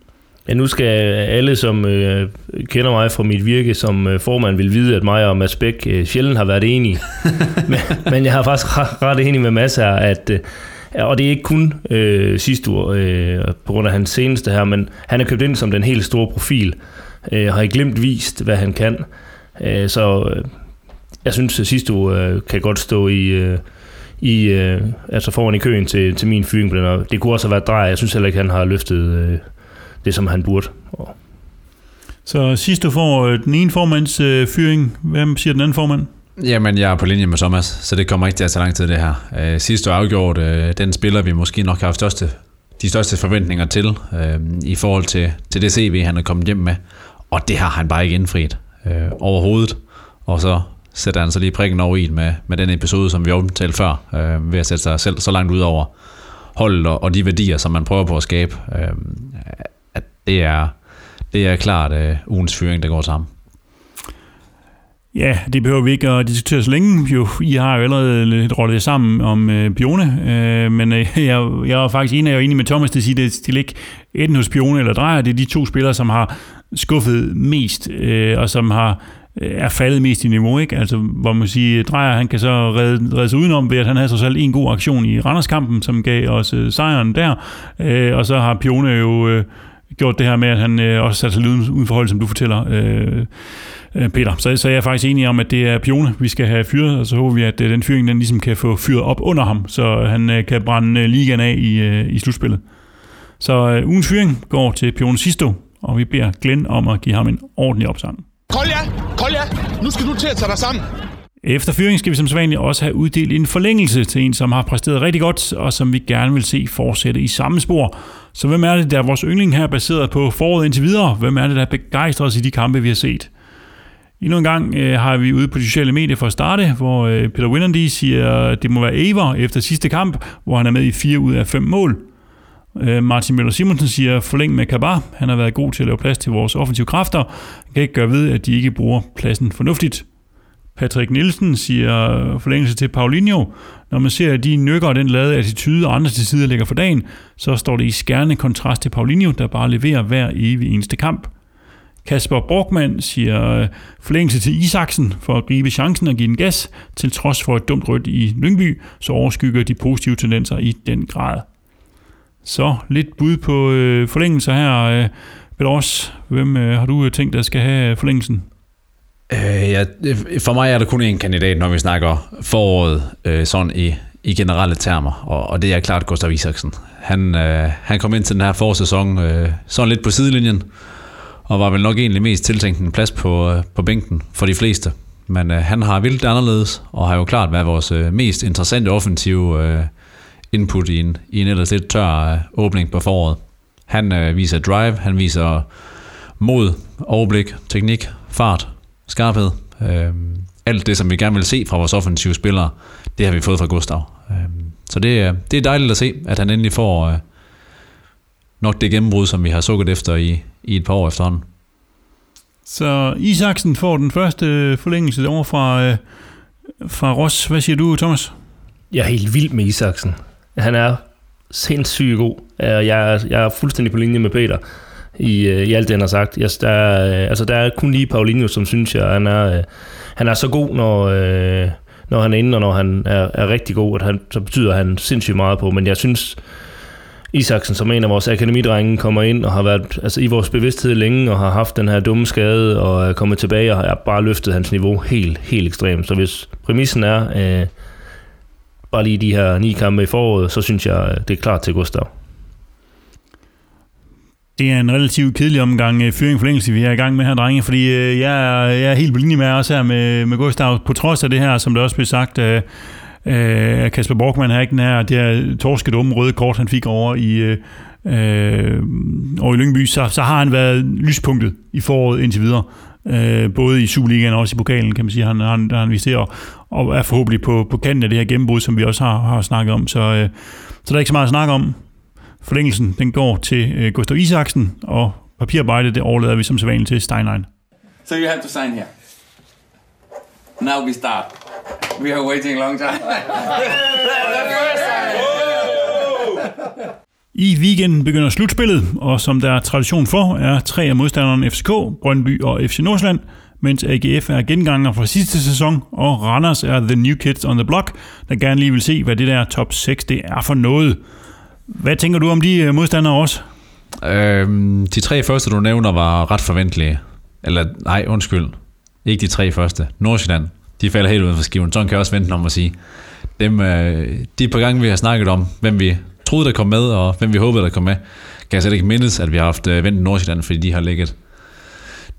Ja, nu skal alle, som øh, kender mig fra mit virke som øh, formand, vil vide, at mig og Mads Bæk øh, sjældent har været enige. men, men jeg har faktisk ret, enig med Mads her, at øh, og det er ikke kun øh, sidste år øh, på grund af hans seneste her, men han er købt ind som den helt store profil. Øh, har ikke glemt vist, hvad han kan. Øh, så øh, jeg synes, at sidste år øh, kan godt stå i... Øh, i, øh, altså foran i køen til, til min fyring. Det kunne også have været drej. Jeg synes heller ikke, han har løftet øh, det, som han burde. Og Så sidste får øh, den ene formands øh, fyring. Hvem siger den anden formand? Jamen, jeg er på linje med Thomas, så det kommer ikke til at tage lang tid, det her. Øh, sidste år afgjort, øh, den spiller vi måske nok har haft største, de største forventninger til, øh, i forhold til, til det CV, han er kommet hjem med. Og det har han bare ikke indfriet øh, overhovedet. Og så sætter han så lige prikken over i med, med den episode, som vi omtalte før, øh, ved at sætte sig selv så langt ud over holdet og, og de værdier, som man prøver på at skabe. Øh, at det er, det er klart øh, ugens fyring, der går sammen. Ja, det behøver vi ikke at diskutere så længe. Jo, I har jo allerede lidt rollet sammen om øh, Pione, øh, men øh, jeg, jeg er faktisk enig, jeg er enig med Thomas, det siger, det er ikke enten hos Pione eller Drejer, det er de to spillere, som har skuffet mest, øh, og som har er faldet mest i niveau, ikke? Altså, hvor man siger, Drejer, han kan så redde, redde sig udenom ved, at han havde så selv en god aktion i Randerskampen, som gav os øh, sejren der, øh, og så har Pione jo øh, gjort det her med, at han øh, også satte sig uden, uden forhold, som du fortæller, øh, øh, Peter. Så, så jeg er faktisk enig om, at det er Pione, vi skal have fyret, og så håber vi, at øh, den fyring den ligesom kan få fyret op under ham, så han øh, kan brænde øh, ligaen af i, øh, i slutspillet. Så øh, ugens fyring går til Pione Sisto, og vi beder Glenn om at give ham en ordentlig opsamling. Kolja, Kolja, nu skal du til at tage dig sammen. Efter fyringen skal vi som sædvanligt også have uddelt en forlængelse til en, som har præsteret rigtig godt, og som vi gerne vil se fortsætte i samme spor. Så hvem er det, der er vores yndling her baseret på foråret indtil videre? Hvem er det, der begejstrer os i de kampe, vi har set? Endnu en gang øh, har vi ude på de sociale medier for at starte, hvor øh, Peter Winnerdy siger, at det må være Aver efter sidste kamp, hvor han er med i fire ud af fem mål. Øh, Martin Møller Simonsen siger, forlæng med Kabar. Han har været god til at lave plads til vores offensive kræfter. Han kan ikke gøre ved, at de ikke bruger pladsen fornuftigt. Patrick Nielsen siger forlængelse til Paulinho. Når man ser, at de nykker og den lade attitude og andre til side lægger for dagen, så står det i skærende kontrast til Paulinho, der bare leverer hver evig eneste kamp. Kasper Borgmann siger forlængelse til Isaksen for at gribe chancen og give den gas, til trods for et dumt rødt i Lyngby, så overskygger de positive tendenser i den grad. Så lidt bud på øh, forlængelser her. Øh, Peter hvem øh, har du øh, tænkt, der skal have øh, forlængelsen? Øh, ja, øh, for mig er der kun én kandidat, når vi snakker foråret øh, sådan i, i generelle termer, og, og det er klart Gustav Isaksen. Han, øh, han kom ind til den her forårssæson øh, sådan lidt på sidelinjen, og var vel nok egentlig mest tiltænkt en plads på, øh, på bænken for de fleste. Men øh, han har vildt anderledes, og har jo klart været vores øh, mest interessante offensive øh, input i en, i en ellers lidt tør øh, åbning på foråret. Han øh, viser drive, han viser mod, overblik, teknik, fart, skarphed. Øh, alt det, som vi gerne vil se fra vores offensive spillere, det har vi fået fra Gustav. Øh, så det, det er dejligt at se, at han endelig får øh, nok det gennembrud, som vi har sukket efter i, i et par år efterhånden. Så Isaksen får den første forlængelse over fra, øh, fra Ross. Hvad siger du, Thomas? Jeg er helt vild med Isaksen. Han er sindssygt god. Øh, jeg er, jeg er fuldstændig på linje med Peter i, øh, i alt det, han har sagt. Jeg, der, er, øh, altså, der er kun lige Paulinho, som synes jeg, han er, han er så god, når, når han er inde, og når han er, er rigtig god, at han, så betyder han sindssygt meget på. Men jeg synes, Isaksen, som en af vores akademidrenge, kommer ind og har været altså, i vores bevidsthed længe og har haft den her dumme skade og er kommet tilbage og har bare løftet hans niveau helt, helt ekstremt. Så hvis præmissen er øh, bare lige de her ni kampe i foråret, så synes jeg, øh, det er klart til Gustav. Det er en relativt kedelig omgang øh, fyring forlængelse, vi er i gang med her, drenge, fordi øh, jeg, er, jeg er helt på linje med os her med, med Gustav, på trods af det her, som der også blev sagt, øh, Øh, Kasper Borgman har ikke den her, det her torske dumme røde kort, han fik over i, øh, øh, over i Lyngby, så, så har han været lyspunktet i foråret indtil videre. Øh, både i Superligaen og også i pokalen, kan man sige, han, han, han vist det, og, og er forhåbentlig på, på kanten af det her gennembrud, som vi også har, har snakket om. Så, øh, så der er ikke så meget at snakke om. Forlængelsen den går til øh, Gustav Isaksen, og papirarbejdet det overlader vi som sædvanligt til Steinlein. So you have to sign here. Now we start. We are waiting a long time. the first time. I weekenden begynder slutspillet, og som der er tradition for, er tre af modstanderne FCK, Brøndby og FC Nordsjælland, mens AGF er genganger fra sidste sæson, og Randers er the new kids on the block, der gerne lige vil se, hvad det der top 6 det er for noget. Hvad tænker du om de øh, modstandere også? Øhm, de tre første, du nævner, var ret forventelige. Eller, nej, undskyld. Ikke de tre første. Nordsjælland, de falder helt uden for skiven. Sådan kan jeg også vente om at sige. Dem, øh, de par gange, vi har snakket om, hvem vi troede, der kom med, og hvem vi håbede, der kom med, kan jeg slet ikke mindes, at vi har haft øh, vendt Nordsjælland, fordi de har ligget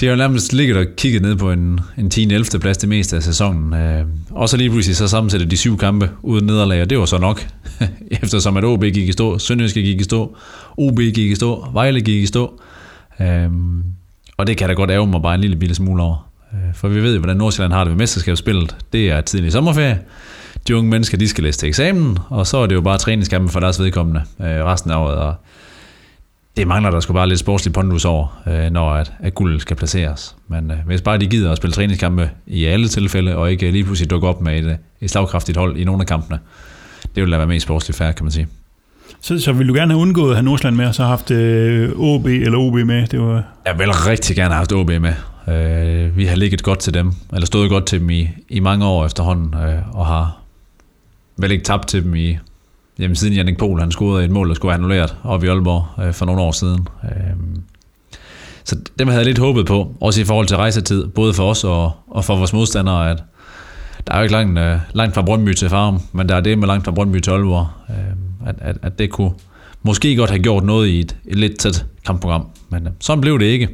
det har jo nærmest ligget og kigget ned på en, en 10. 11. plads det meste af sæsonen. Øh, og så lige pludselig så sammensætter de syv kampe uden nederlag, og det var så nok. Eftersom at OB gik i stå, Sønderjyske gik i stå, OB gik i stå, Vejle gik i stå. Øh, og det kan da godt ærge mig bare en lille bitte smule over. Øh, for vi ved jo, hvordan Nordsjælland har det ved mesterskabsspillet. Det er tidlig sommerferie. De unge mennesker, de skal læse til eksamen, og så er det jo bare træningskampe for deres vedkommende øh, resten af året. Og det mangler der sgu bare lidt sportslig pondus over, øh, når at, at guld skal placeres. Men øh, hvis bare de gider at spille træningskampe i alle tilfælde, og ikke lige pludselig dukke op med et, et slagkraftigt hold i nogle af kampene, det vil da være mest sportsligt færre, kan man sige. Så, så vil du gerne have undgået at have Nordsjælland med, og så haft øh, OB eller OB med? Det var... Jeg vil rigtig gerne have haft OB med. Øh, vi har ligget godt til dem, eller stået godt til dem i, i mange år efterhånden, øh, og har vel ikke tabt til dem i jamen, siden Jannik Pohl, han scorede et mål, der skulle være annulleret op i Aalborg øh, for nogle år siden. Øh, så dem havde jeg lidt håbet på, også i forhold til rejsetid, både for os og, og for vores modstandere, at der er jo ikke langt, øh, langt fra Brøndby til Farum, men der er det med langt fra Brøndby til Aalborg, øh, at, at, at det kunne måske godt have gjort noget i et, et lidt tæt kampprogram, men øh, sådan blev det ikke.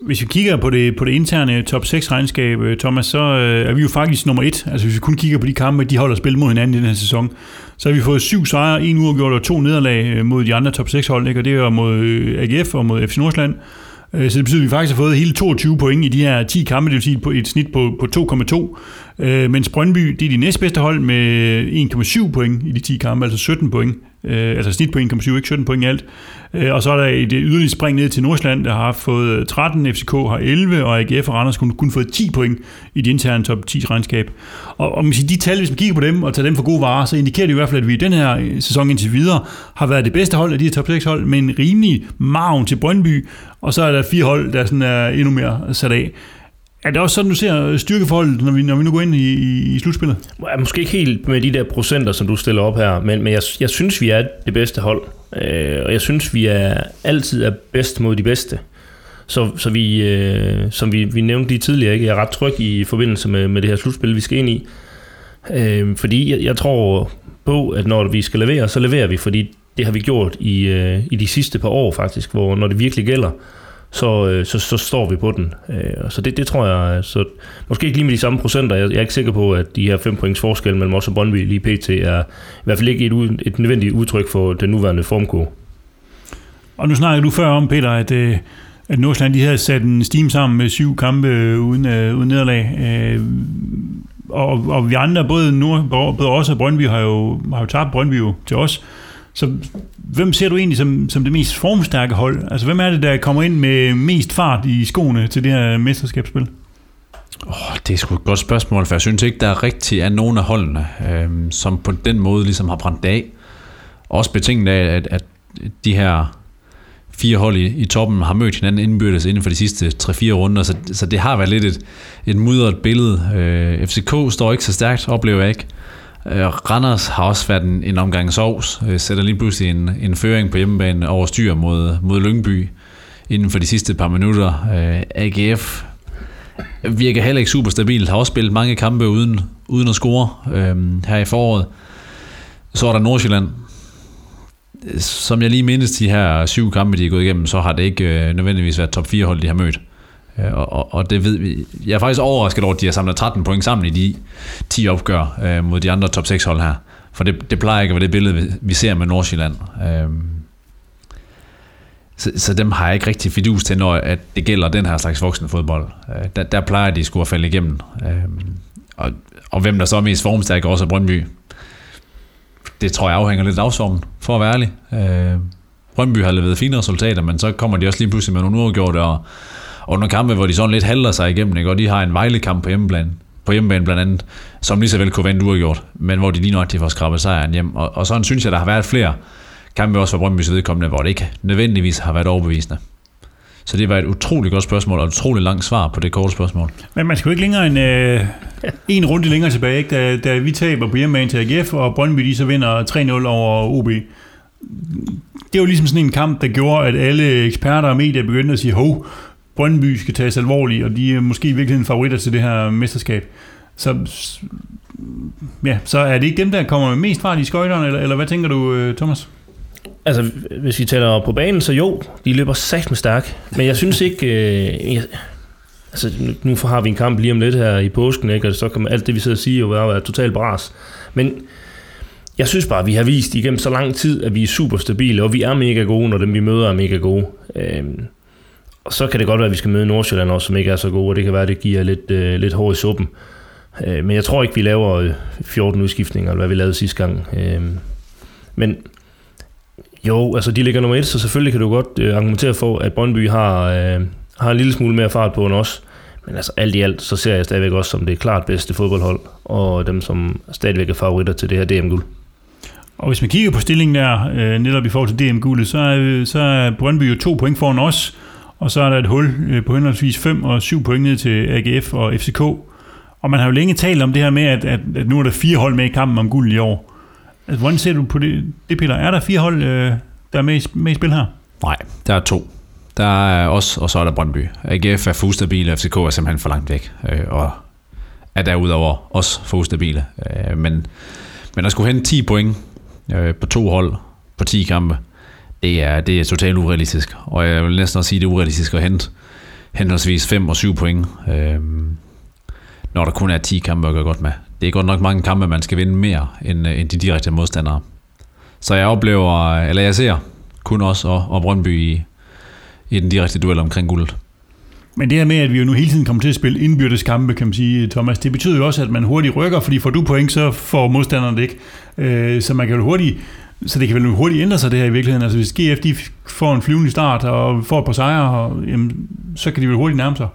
Hvis vi kigger på det, på det interne top 6 regnskab, øh, Thomas, så øh, er vi jo faktisk nummer 1. Altså hvis vi kun kigger på de kampe, de holder spil mod hinanden i den her sæson, så har vi fået syv sejre, en uafgjort og to nederlag øh, mod de andre top 6 hold, ikke? og det er mod øh, AGF og mod FC Nordsjælland. Så det betyder, at vi faktisk har fået hele 22 point i de her 10 kampe, det vil sige på et snit på, på 2,2. Mens Brøndby, det er de næstbedste hold med 1,7 point i de 10 kampe, altså 17 point. Øh, altså snit på 1,7, ikke 17 point i alt. Øh, og så er der et yderligere spring ned til Nordsjælland, der har fået øh, 13, FCK har 11, og AGF og Randers kun, kun fået 10 point i de interne top 10 regnskab. Og, og man siger, de tal, hvis man kigger på dem og tager dem for gode varer, så indikerer det i hvert fald, at vi i den her øh, sæson indtil videre har været det bedste hold af de her top 6 hold, med en rimelig margen til Brøndby, og så er der fire hold, der sådan er endnu mere sat af. Er det også sådan, du ser øh, styrkeforholdet, når vi, når vi nu går ind i, i, i slutspillet? Måske ikke helt med de der procenter, som du stiller op her, men, men jeg, jeg synes, vi er det bedste hold. Øh, og jeg synes, vi er altid er bedst mod de bedste. Så, så vi, øh, som vi, vi nævnte lige tidligere, ikke? jeg er ret tryg i forbindelse med, med det her slutspil, vi skal ind i. Øh, fordi jeg, jeg tror på, at når vi skal levere, så leverer vi, fordi det har vi gjort i, øh, i de sidste par år faktisk, hvor når det virkelig gælder, så, øh, så, så står vi på den. Øh, så det, det tror jeg, så måske ikke lige med de samme procenter. Jeg, jeg er ikke sikker på, at de her 5 points forskel mellem os og Brøndby lige pt. er i hvert fald ikke et, et nødvendigt udtryk for den nuværende formkurve. Og nu snakker du før om, Peter, at, øh, at Nordsjælland lige havde sat en steam sammen med syv kampe øh, uden, øh, uden nederlag. Øh, og, og vi andre, både, Nord, både os og Brøndby, har jo, har jo tabt Brøndby jo til os. Så hvem ser du egentlig som, som det mest formstærke hold? Altså, hvem er det, der kommer ind med mest fart i skoene til det her mesterskabsspil? Oh, det er sgu et godt spørgsmål, for jeg synes ikke, der rigtig er nogen af holdene, øh, som på den måde ligesom har brændt af. Også betinget af, at, at de her fire hold i, i toppen har mødt hinanden indbyrdes inden for de sidste 3-4 runder, så, så det har været lidt et, et mudret billede. Øh, FCK står ikke så stærkt, oplever jeg ikke. Øh, Randers har også været en, en omgang sovs, øh, sætter lige pludselig en, en føring på hjemmebane over styr mod, mod Lyngby inden for de sidste par minutter. Øh, AGF virker heller ikke super stabilt, har også spillet mange kampe uden, uden at score øh, her i foråret. Så er der Nordsjælland, øh, som jeg lige mindes de her syv kampe, de er gået igennem, så har det ikke øh, nødvendigvis været top 4 hold, de har mødt. Øh, Og, og, og det ved vi. Jeg er faktisk overrasket over, at de har samlet 13 point sammen i de 10 opgør øh, mod de andre top 6 hold her. For det, det plejer ikke at være det billede, vi- vi ser med Nordsjælland. Øh, så, så dem har jeg ikke rigtig fidus til, når at det gælder den her slags voksenfodbold. Øh, der, der plejer de skulle at falde igennem. Øh, og, og hvem der så er mest formstærk også er Brøndby. Det tror jeg afhænger lidt af dagsformen, for at være ærlig. Øh, Brøndby har leveret fine resultater, men så kommer de også lige pludselig med nogle uafgjorte, og, og nogle kampe, hvor de sådan lidt halder sig igennem, ikke? og de har en vejlekamp på hjemmebane, på hjemmebane blandt andet, som lige så vel kunne vende uafgjort, men hvor de lige nok får skrabet sejren hjem. Og, og sådan synes jeg, der har været flere kampe også for Brøndby's vedkommende, hvor det ikke nødvendigvis har været overbevisende. Så det var et utroligt godt spørgsmål, og et utroligt langt svar på det korte spørgsmål. Men man skal jo ikke længere en, øh, en runde længere tilbage, ikke? Da, da vi taber på hjemmebane til AGF, og Brøndby de så vinder 3-0 over OB. Det var ligesom sådan en kamp, der gjorde, at alle eksperter og medier begyndte at sige, hov, Brøndby skal tages alvorligt, og de er måske i virkeligheden favoritter til det her mesterskab. Så, ja, så er det ikke dem, der kommer med mest fart i skøjterne, eller, eller hvad tænker du, øh, Thomas? Altså, hvis vi taler på banen, så jo, de løber sagt med stærk. Men jeg synes ikke... Øh, jeg, altså, nu, har vi en kamp lige om lidt her i påsken, ikke? og så kommer alt det, vi sidder og siger, jo være, være totalt bras. Men jeg synes bare, at vi har vist igennem så lang tid, at vi er super stabile, og vi er mega gode, når dem vi møder er mega gode. Øh, og så kan det godt være, at vi skal møde Nordsjælland også, som ikke er så gode, og det kan være, at det giver lidt, øh, lidt hår i suppen. Øh, men jeg tror ikke, vi laver øh, 14 udskiftninger, eller hvad vi lavede sidste gang. Øh, men jo, altså de ligger nummer et, så selvfølgelig kan du godt øh, argumentere for, at Brøndby har, øh, har en lille smule mere fart på end os. Men altså alt i alt, så ser jeg stadigvæk også som det klart bedste fodboldhold, og dem, som stadigvæk er favoritter til det her DM-guld. Og hvis man kigger på stillingen der, øh, netop i forhold til DM-guldet, så er, så er Brøndby jo to point foran os, og så er der et hul øh, på henholdsvis 5 og 7 point ned til AGF og FCK. Og man har jo længe talt om det her med, at, at, at nu er der fire hold med i kampen om guld i år. Altså, hvordan ser du på det, det Peter? Er der fire hold, øh, der er med i, med i spil her? Nej, der er to. Der er os, og så er der Brøndby. AGF er for ustabil, og FCK er simpelthen for langt væk. Øh, og er derudover også for ustabile. Øh, men, men at skulle hente 10 point øh, på to hold på 10 kampe, det er, det er totalt urealistisk. Og jeg vil næsten også sige, det er urealistisk at hente henholdsvis 5 og 7 point, øh, når der kun er 10 kampe at gøre godt med. Det er godt nok mange kampe, man skal vinde mere end, øh, end de direkte modstandere. Så jeg oplever, eller jeg ser kun os og, og Brøndby i, i den direkte duel omkring guldet. Men det her med, at vi jo nu hele tiden kommer til at spille indbyrdes kampe, kan man sige, Thomas, det betyder jo også, at man hurtigt rykker, fordi får du point, så får modstanderen det ikke. Øh, så man kan jo hurtigt, så det kan vel hurtigt ændre sig det her i virkeligheden. Altså hvis GF de får en flyvende start og får et par sejre, og, jamen, så kan de vel hurtigt nærme sig.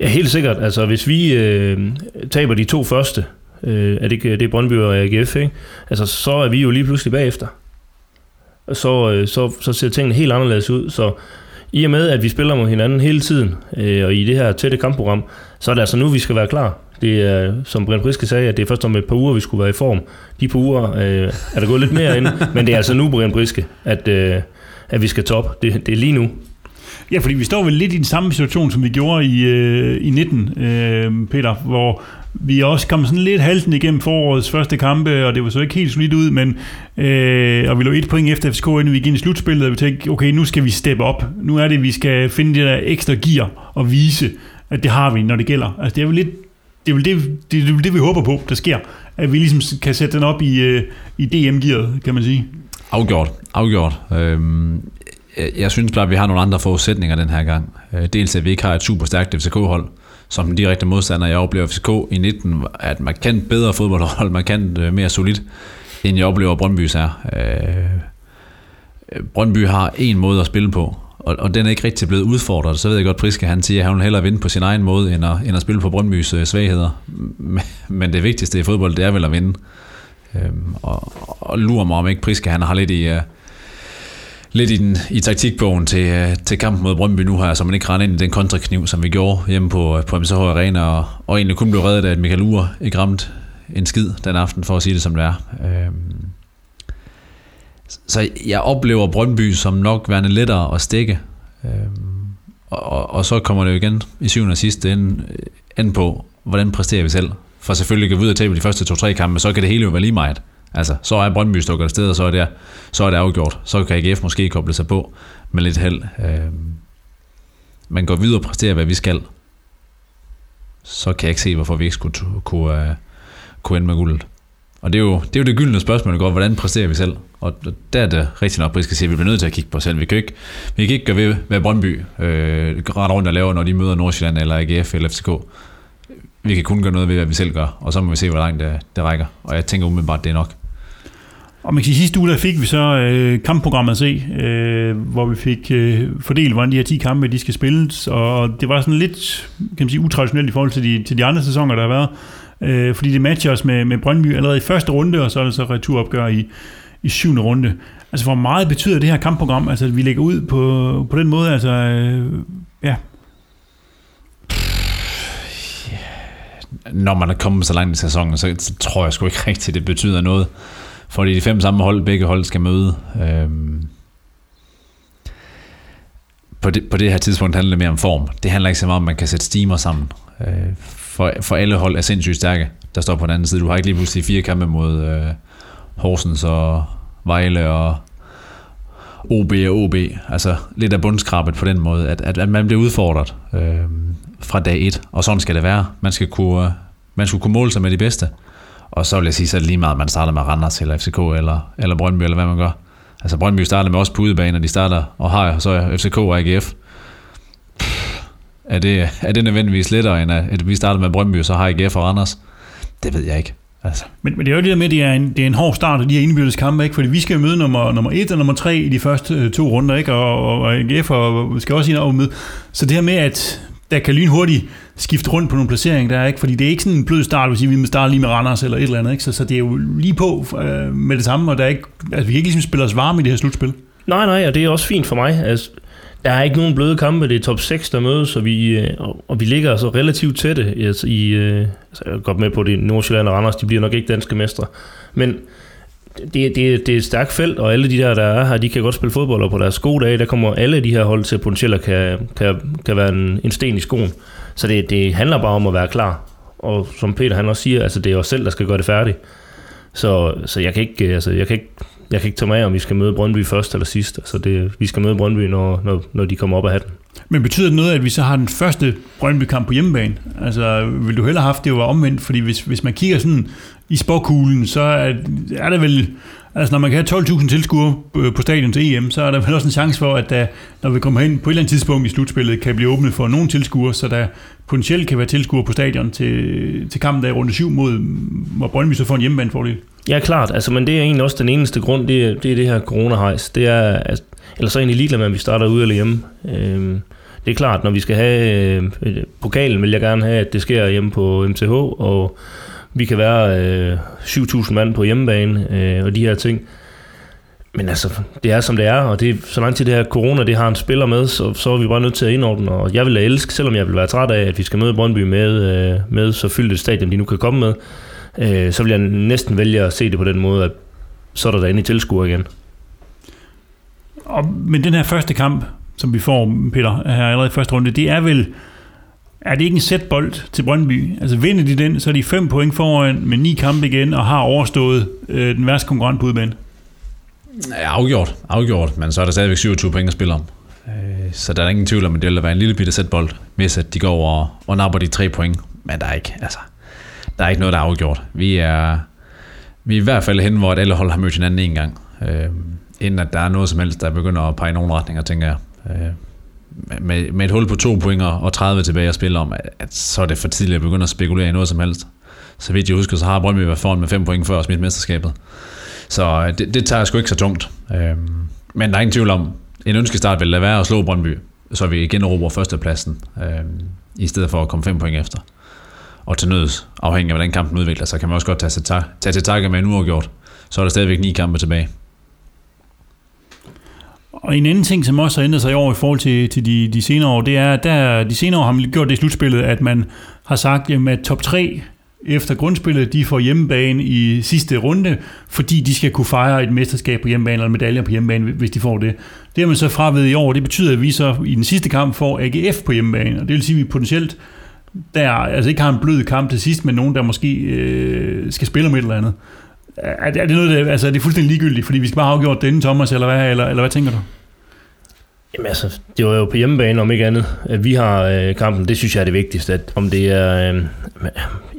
Ja, helt sikkert. Altså, hvis vi øh, taber de to første, øh, er det, det er Brøndby og AGF, ikke? Altså, så er vi jo lige pludselig bagefter. Og Så, øh, så, så ser tingene helt anderledes ud. Så i og med, at vi spiller mod hinanden hele tiden, øh, og i det her tætte kampprogram, så er det altså nu, vi skal være klar. Det er, som Brian Priske sagde, at det er først om et par uger, vi skulle være i form. De par uger øh, er der gået lidt mere ind, men det er altså nu, Brian Priske, at, øh, at vi skal top. Det, det er lige nu. Ja, fordi vi står vel lidt i den samme situation, som vi gjorde i, øh, i 19, øh, Peter, hvor vi også kom sådan lidt halten igennem forårets første kampe, og det var så ikke helt solidt ud, men øh, og vi lå et point efter FCK, inden vi gik ind i slutspillet, og vi tænkte, okay, nu skal vi steppe op. Nu er det, vi skal finde det der ekstra gear og vise, at det har vi, når det gælder. Altså, det er vel lidt, det er vel det, det, er det vi håber på, der sker. At vi ligesom kan sætte den op i, øh, i DM-gearet, kan man sige. Afgjort, afgjort. Øhm, jeg, synes bare, at vi har nogle andre forudsætninger den her gang. Øh, dels at vi ikke har et super stærkt FCK-hold, som den direkte modstander. Jeg oplever FCK i 19 er et markant bedre fodboldhold, markant øh, mere solidt, end jeg oplever Brøndby's er. Øh, Brøndby har en måde at spille på, og, og den er ikke rigtig blevet udfordret. Så ved jeg godt, Priske han siger, at han vil hellere vinde på sin egen måde, end at, end at spille på Brøndbys øh, svagheder. Men- Men det vigtigste i fodbold, det er vel at vinde. Øhm, og, og lurer mig om ikke Priske, han har lidt i... Øh, lidt i, den, i taktikbogen til, øh, til kampen mod Brøndby nu her, så man ikke render ind i den kontrakniv, som vi gjorde hjemme på, øh, på MSH Arena, og, og egentlig kun blev reddet af, at Michael Ure ikke ramte en skid den aften, for at sige det som det er. Øhm, så jeg oplever Brøndby som nok værende lettere at stikke. Øhm, og, og, og så kommer det jo igen i syvende og sidste ende, øh, ende på, hvordan præsterer vi selv. For selvfølgelig kan vi ud og tabe de første to-tre kampe, så kan det hele jo være lige meget. Altså, så er Brøndby stukket afsted, og så er det, så er det afgjort. Så kan AGF måske koble sig på med lidt held. Øhm, man går videre og præsterer, hvad vi skal. så kan jeg ikke se, hvorfor vi ikke skulle kunne, uh, kunne ende med guldet. Og det er, jo, det er jo det gyldne spørgsmål, går, hvordan præsterer vi selv? Og der er det rigtig nok, at skal sige, at vi bliver nødt til at kigge på os selv. Vi kan ikke, vi kan ikke gøre ved, hvad Brøndby øh, ret rundt og laver, når de møder Nordsjælland eller AGF eller FCK. Vi kan kun gøre noget ved, hvad vi selv gør, og så må vi se, hvor langt det, det rækker. Og jeg tænker umiddelbart, at det er nok. Og man kan sige, sidste uge der fik vi så øh, kampprogrammet at se, øh, hvor vi fik øh, fordelt, hvordan de her 10 kampe de skal spilles, og det var sådan lidt kan man sige, utraditionelt i forhold til de, til de andre sæsoner, der har været, øh, fordi det matcher os med, med Brøndby allerede i første runde, og så er det så returopgør i, i syvende runde. Altså, hvor meget betyder det her kampprogram, altså, at vi lægger ud på, på den måde, altså, øh, ja, Når man er kommet så langt i sæsonen, så, så tror jeg sgu ikke rigtigt, det betyder noget. Fordi de fem samme hold, begge hold skal møde. Øhm, på, det, på det her tidspunkt handler det mere om form. Det handler ikke så meget om, at man kan sætte steamer sammen. Øh, for, for alle hold er sindssygt stærke, der står på den anden side. Du har ikke lige pludselig fire kampe mod øh, Horsens og Vejle og OB og OB. Altså lidt af bundskrabet på den måde, at, at, at man bliver udfordret øh, fra dag et. Og sådan skal det være. Man skal kunne, man skal kunne måle sig med de bedste. Og så vil jeg sige, så er det lige meget, at man starter med Randers eller FCK eller, eller Brøndby, eller hvad man gør. Altså Brøndby starter med os på udebane, og de starter og har så FCK og AGF. Er det, er det nødvendigvis lettere, end at, vi starter med Brøndby, og så har AGF og Randers? Det ved jeg ikke. Altså. Men, men det er jo det der med, at det er en, det er en hård start af de her indbyrdes kampe, ikke? fordi vi skal jo møde nummer, nummer 1 og nummer 3 i de første øh, to runder, ikke? Og, og, og AGF og, skal også ind og møde. Så det her med, at der kan lynhurtigt skifte rundt på nogle placeringer, der er ikke, fordi det er ikke sådan en blød start, hvis vi vil starte lige med Randers eller et eller andet, ikke? Så, så det er jo lige på øh, med det samme, og der er ikke, altså, vi kan ikke ligesom spille os varme i det her slutspil. Nej, nej, og det er også fint for mig. Altså, der er ikke nogen bløde kampe, det er top 6, der mødes, og vi, øh, og, vi ligger altså relativt tætte. Altså, i, øh, altså, jeg er godt med på, at det Nordsjælland og Randers, de bliver nok ikke danske mestre. Men det, det, det er et stærkt felt, og alle de der, der er her, de kan godt spille fodbold, og på deres gode dage, der kommer alle de her hold til potentielt kan, kan, kan være en, en sten i skoen. Så det, det handler bare om at være klar. Og som Peter han også siger, altså det er os selv, der skal gøre det færdigt. Så, så jeg kan ikke, øh, altså jeg kan ikke, jeg kan ikke tage mig af, om vi skal møde Brøndby først eller sidst. Altså det, vi skal møde Brøndby, når, når, når de kommer op af hatten. Men betyder det noget, at vi så har den første Brøndby-kamp på hjemmebane? Altså, vil du hellere have haft det var omvendt? Fordi hvis, hvis man kigger sådan i sporkuglen, så er, er der vel... Altså, når man kan have 12.000 tilskuere på stadion til EM, så er der vel også en chance for, at der, når vi kommer hen på et eller andet tidspunkt i slutspillet, kan blive åbnet for nogle tilskuere, så der potentielt kan være tilskuere på stadion til, til kampen der i runde 7 mod, hvor Brøndby så får en hjemmebanefordel. Ja, klart. Altså, men det er egentlig også den eneste grund, det er det, er det her coronahejs. Det er, altså, eller så er egentlig ligeglad med, om vi starter ude eller hjemme. Øhm, det er klart, når vi skal have øh, pokalen, vil jeg gerne have, at det sker hjemme på MTH, og vi kan være øh, 7.000 mand på hjemmebane, øh, og de her ting. Men altså, det er som det er, og det er, så lang tid det her corona, det har en spiller med, så, så er vi bare nødt til at indordne, og jeg vil elske, selvom jeg vil være træt af, at vi skal møde Brøndby med, øh, med så fyldt et stadion, de nu kan komme med, øh, så vil jeg næsten vælge at se det på den måde, at så er der derinde i tilskuer igen. Og, men den her første kamp, som vi får, Peter, her allerede i første runde, det er vel, er det ikke en sætbold til Brøndby? Altså vinder de den, så er de fem point foran med ni kampe igen, og har overstået øh, den værste konkurrent på udbanen. Ja, afgjort, afgjort, men så er der stadigvæk 27 point at spille om. Øh, Så der er ingen tvivl om, at det vil være en lille bitte sætbold, hvis at de går over og, og napper de tre point. Men der er ikke, altså, der er ikke noget, der er afgjort. Vi er, vi er i hvert fald hen, hvor alle hold har mødt hinanden en gang. Øh, inden at der er noget som helst, der begynder at pege i nogle retninger, tænker jeg. Øh, med, med et hul på to point og 30 tilbage at spille om, at, at så er det for tidligt at begynde at spekulere i noget som helst. Så vidt jeg husker, så har Brøndby været foran med 5 point før os smidt mesterskabet. Så øh, det, det tager jeg sgu ikke så tungt. Øhm, men der er ingen tvivl om, en ønskestart vil lade være at slå Brøndby, så vi igen råber førstepladsen, øhm, i stedet for at komme 5 point efter. Og til nøds, afhængig af hvordan kampen udvikler sig, kan man også godt tage, til tage til takke med en uafgjort. Så er der stadigvæk ni kampe tilbage. Og en anden ting, som også har ændret sig i år i forhold til, til de, de senere år, det er, at der, de senere år har man gjort det i slutspillet, at man har sagt, jamen, at top 3 efter grundspillet, de får hjemmebane i sidste runde, fordi de skal kunne fejre et mesterskab på hjemmebane, eller medaljer på hjemmebane, hvis de får det. Det har man så fraved i år, det betyder, at vi så i den sidste kamp får AGF på hjemmebane, og det vil sige, at vi potentielt der altså ikke har en blød kamp til sidst, men nogen, der måske øh, skal spille om et eller andet. Er, er det noget, der, altså er det fuldstændig ligegyldigt, fordi vi skal bare have afgjort denne, Thomas, eller hvad, eller, eller hvad tænker du? Jamen altså, det var jo på hjemmebane, om ikke andet, at vi har øh, kampen. Det synes jeg er det vigtigste. At om det er... Øh,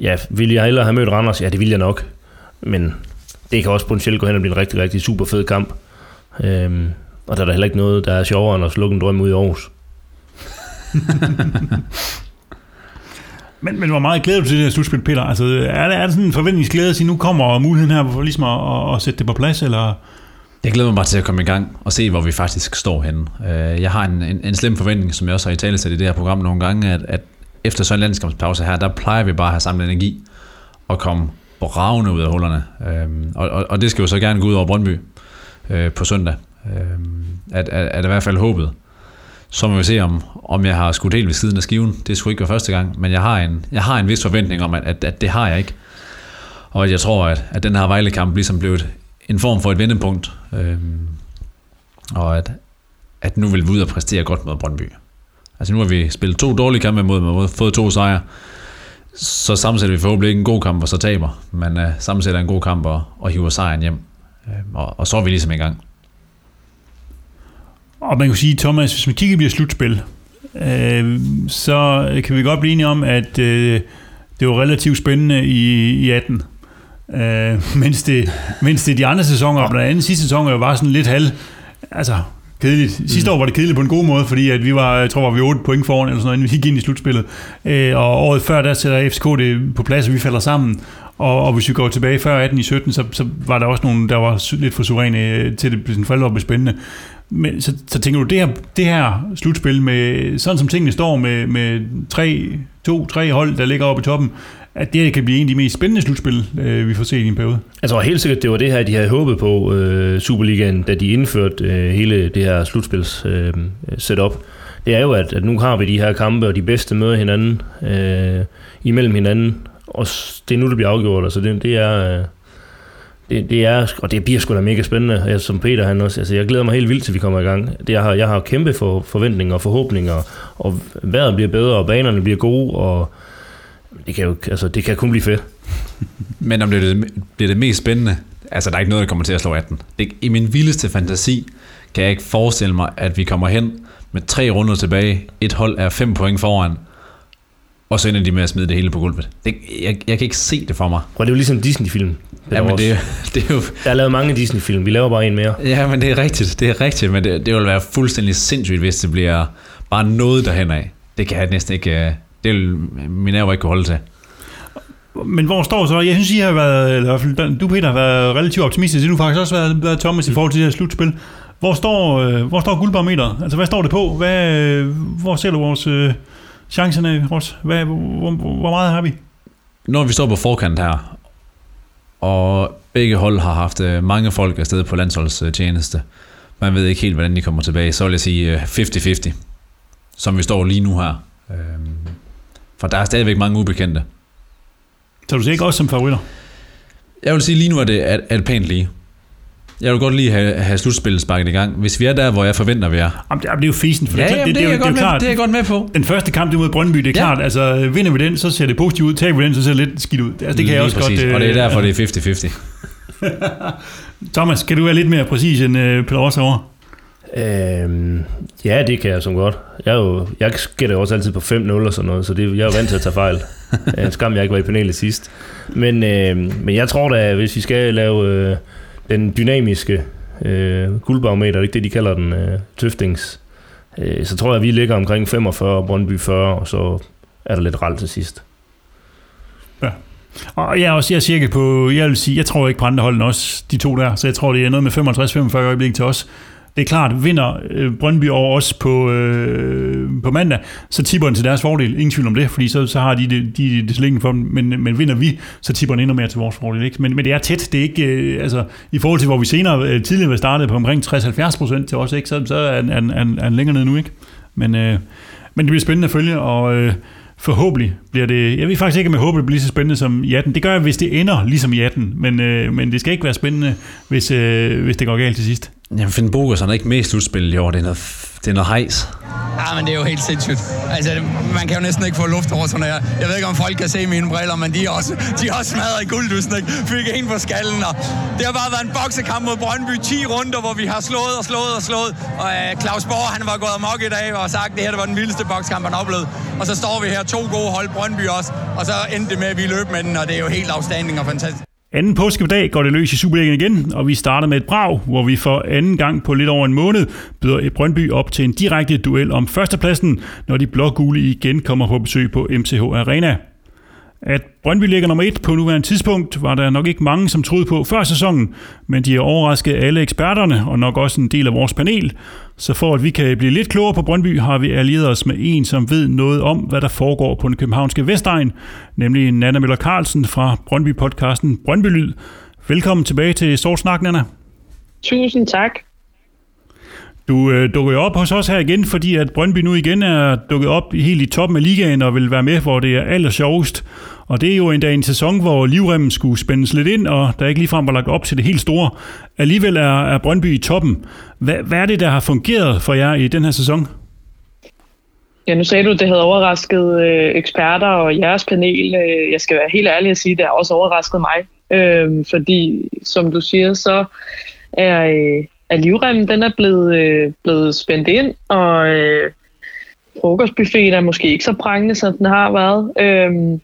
ja, vil jeg hellere have mødt Randers? Ja, det vil jeg nok. Men det kan også potentielt gå hen og blive en rigtig, rigtig super fed kamp. Øhm, og der er der heller ikke noget, der er sjovere end at slukke en drøm ud i Aarhus. Men, men hvor meget glæder du til det her slutspil, Peter? Altså, er der, er der sådan en forventningsglæde at sige, nu kommer muligheden her for ligesom at, at, at sætte det på plads, eller... Jeg glæder mig bare til at komme i gang og se, hvor vi faktisk står henne. Øh, jeg har en, en, en slem forventning, som jeg også har i tale i det her program nogle gange, at, at efter sådan en landskampspause her, der plejer vi bare at have samlet energi og komme bravende ud af hullerne. Øh, og, og, og det skal jo så gerne gå ud over Brøndby øh, på søndag. At, at, at i hvert fald håbet. Så må vi se, om, om jeg har skudt helt ved siden af skiven. Det skulle ikke være første gang, men jeg har en, jeg har en vis forventning om, at, at, at det har jeg ikke. Og jeg tror, at, at den her Vejle-kamp ligesom blev et, en form for et vendepunkt. Øhm, og at, at nu vil vi ud og præstere godt mod Brøndby. Altså nu har vi spillet to dårlige kampe mod dem og fået to sejre. Så sammensætter vi forhåbentlig ikke en god kamp og så taber, men øh, sammensætter en god kamp og, og hiver sejren hjem. Øhm, og, og så er vi ligesom i gang. Og man kan sige, Thomas, hvis man kigger på slutspil, øh, så kan vi godt blive enige om, at øh, det var relativt spændende i, i 18. Øh, mens, det, mens det de andre sæsoner, og blandt andet sidste sæson, jo var sådan lidt halv, altså kedeligt. Sidste år var det kedeligt på en god måde, fordi at vi var, jeg tror, var vi 8 point foran, eller sådan noget, inden vi gik ind i slutspillet. Øh, og året før, der sætter FCK det på plads, og vi falder sammen. Og, og hvis vi går tilbage før 18 i 17, så, så var der også nogle, der var lidt for suveræne øh, til det, sådan for alvor blev spændende. Men så, så tænker du, det her, det her slutspil, med, sådan som tingene står med, med tre, to, tre hold, der ligger oppe i toppen, at det her kan blive en af de mest spændende slutspil, øh, vi får set i en periode. Altså helt sikkert, det var det her, de havde håbet på øh, Superligaen, da de indførte øh, hele det her slutspils øh, setup. Det er jo, at, at nu har vi de her kampe, og de bedste møder hinanden øh, imellem hinanden, og det er nu, det bliver afgjort. Altså det, det er... Øh, det, det er, og det bliver sgu da mega spændende, jeg, som Peter han også, altså jeg glæder mig helt vildt til vi kommer i gang. Det, jeg, har, jeg har kæmpe for, forventninger og forhåbninger, og vejret bliver bedre, og banerne bliver gode, og det kan jo, altså det kan kun blive fedt. Men om det er det, bliver det mest spændende, altså der er ikke noget, der kommer til at slå 18. Det, I min vildeste fantasi kan jeg ikke forestille mig, at vi kommer hen med tre runder tilbage, et hold er fem point foran, og så ender de med at smide det hele på gulvet. Det, jeg, jeg kan ikke se det for mig. Og det er jo ligesom Disney-film. Ja, men det, det er jo... Der er lavet mange Disney-film, vi laver bare en mere. Ja, men det er rigtigt, det er rigtigt, men det, det vil være fuldstændig sindssygt, hvis det bliver bare noget derhen af. Det kan jeg næsten ikke... øh, Det vil min nerver ikke kunne holde til. Men hvor står så? Jeg synes, I har været, eller i hvert fald du Peter, har været relativt optimistisk. Det har du faktisk også været, været Thomas i forhold til det her slutspil. Hvor står, øh, hvor står guldbarometeret? Altså, hvad står det på? Hvad, øh, hvor ser du vores øh, chancerne, Ross? Hvad, hvor, hvor, hvor meget har vi? Når vi står på forkant her, og begge hold har haft øh, mange folk afsted på landsholdstjeneste, man ved ikke helt, hvordan de kommer tilbage, så vil jeg sige øh, 50-50, som vi står lige nu her. Øhm, For der er stadigvæk mange ubekendte. Så du ser ikke også som favoritter? Jeg vil sige, lige nu er det, er, er det pænt lige. Jeg vil godt lige have, have slutspillet sparket i gang. Hvis vi er der, hvor jeg forventer, vi er. Jamen, det er det jo fisen, for Ja, det, er- jamen, det, det, er det, jeg det, er godt jo med, klart. det er jeg godt med på. Den første kamp, det mod Brøndby, det er Ja. klart. Altså, vinder vi den, så ser det positivt ud. Taber vi den, så ser det lidt skidt ud. Altså, det kan Lige jeg også præcis. godt... øh, Og det er derfor, det er 50-50. Thomas, kan du være lidt mere præcis end øh, Peter Ross herovre? Øhm, ja, det kan jeg som godt. Jeg, er jo, jeg gætter jo også altid på 5-0 og sådan noget, så det, jeg er jo vant til at tage fejl. Øh, Skam, jeg ikke var i panelet sidst. Men, øh, men jeg tror da, hvis vi skal lave øh, den dynamiske øh, guldbarometer, det er ikke det, de kalder den, øh, tøftings, øh, så tror jeg, at vi ligger omkring 45, Brøndby 40, og så er der lidt ralt til sidst. Og jeg er også jeg er cirka på, jeg vil sige, jeg tror ikke på andre også, de to der, så jeg tror, det er noget med 55-45 øjeblik til os. Det er klart, vinder øh, Brøndby over os på, øh, på mandag, så tipper den til deres fordel. Ingen tvivl om det, fordi så, så har de det, de, det slikken for dem. Men, men vinder vi, så tipper den endnu mere til vores fordel. Ikke? Men, men det er tæt. Det er ikke, øh, altså, I forhold til, hvor vi senere øh, tidligere var startet på omkring 60-70 procent til os, ikke? så, så er er, er, er den længere nede nu. Ikke? Men, øh, men det bliver spændende at følge, og øh, forhåbentlig bliver det... Jeg ved faktisk ikke, om jeg håber, det bliver lige så spændende som i 18. Det gør jeg, hvis det ender ligesom i 18, men, øh, men det skal ikke være spændende, hvis, øh, hvis det går galt til sidst. Jamen, Finn Bogersen er ikke med i slutspillet i år. Det er noget, det er noget hejs. Ja, men det er jo helt sindssygt. Altså, man kan jo næsten ikke få luft over sådan her. Jeg ved ikke, om folk kan se mine briller, men de er også, de er også smadret i gulddysten, ikke? Fik en på skallen, og det har bare været en boksekamp mod Brøndby. 10 runder, hvor vi har slået og slået og slået. Og uh, Claus Borg, han var gået amok i dag og sagt, at det her det var den vildeste bokskamp, han oplevede. Og så står vi her, to gode hold, Brøndby også. Og så endte det med, at vi løb med den, og det er jo helt afstanding og fantastisk. Anden påskedag går det løs i Superligaen igen, og vi starter med et brag, hvor vi for anden gang på lidt over en måned byder et Brøndby op til en direkte duel om førstepladsen, når de blågule igen kommer på besøg på MCH Arena. At Brøndby ligger nummer et på nuværende tidspunkt, var der nok ikke mange, som troede på før sæsonen, men de har overrasket alle eksperterne og nok også en del af vores panel. Så for at vi kan blive lidt klogere på Brøndby, har vi allieret os med en, som ved noget om, hvad der foregår på den københavnske Vestegn, nemlig Nana Møller Carlsen fra Brøndby-podcasten Brøndby Lyd. Velkommen tilbage til Sortsnak, Nana. Tusind tak. Du øh, dukker jo op hos os her igen, fordi at Brøndby nu igen er dukket op helt i toppen af ligaen og vil være med, hvor det er aller sjovest. Og det er jo endda en sæson, hvor livremmen skulle spændes lidt ind, og der ikke ligefrem var lagt op til det helt store. Alligevel er, er Brøndby i toppen. Hvad, hvad er det, der har fungeret for jer i den her sæson? Ja, nu sagde du, at det havde overrasket øh, eksperter og jeres panel. Øh, jeg skal være helt ærlig at sige, at det har også overrasket mig. Øh, fordi, som du siger, så er, øh, er livremmen den er blevet, øh, blevet spændt ind, og øh, frokostbuffeten er måske ikke så prangende, som den har været. Øh,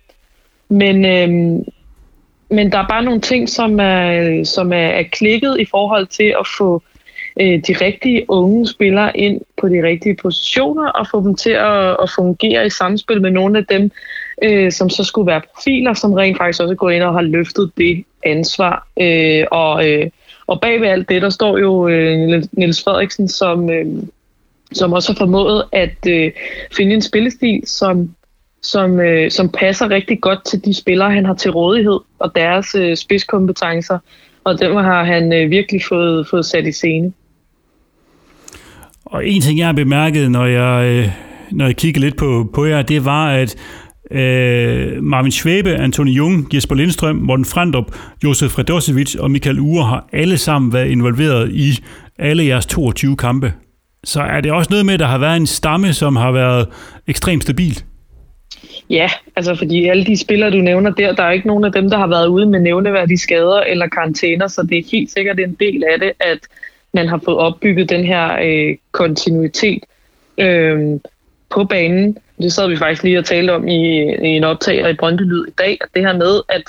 men, øh, men der er bare nogle ting, som er, som er, er klikket i forhold til at få øh, de rigtige unge spillere ind på de rigtige positioner og få dem til at, at fungere i samspil med nogle af dem, øh, som så skulle være profiler, som rent faktisk også går ind og har løftet det ansvar. Øh, og, øh, og bag ved alt det, der står jo øh, Niels Frederiksen, som, øh, som også har formået at øh, finde en spillestil, som som, øh, som passer rigtig godt til de spillere, han har til rådighed, og deres øh, spidskompetencer, og dem har han øh, virkelig fået, fået sat i scene. Og en ting, jeg har bemærket, når jeg, øh, når jeg kigger lidt på, på jer, det var, at øh, Marvin Schwebe, Antoni Jung, Jesper Lindstrøm, Morten Frandrup, Josef Fredosevic og Michael Ure har alle sammen været involveret i alle jeres 22 kampe. Så er det også noget med, at der har været en stamme, som har været ekstremt stabilt? Ja, altså fordi alle de spillere, du nævner der, der er ikke nogen af dem, der har været ude med nævneværdige skader eller karantæner, så det er helt sikkert en del af det, at man har fået opbygget den her øh, kontinuitet øh, på banen. Det sad vi faktisk lige og talte om i, i en optager i Brøndby Lyd i dag, at det her med, at,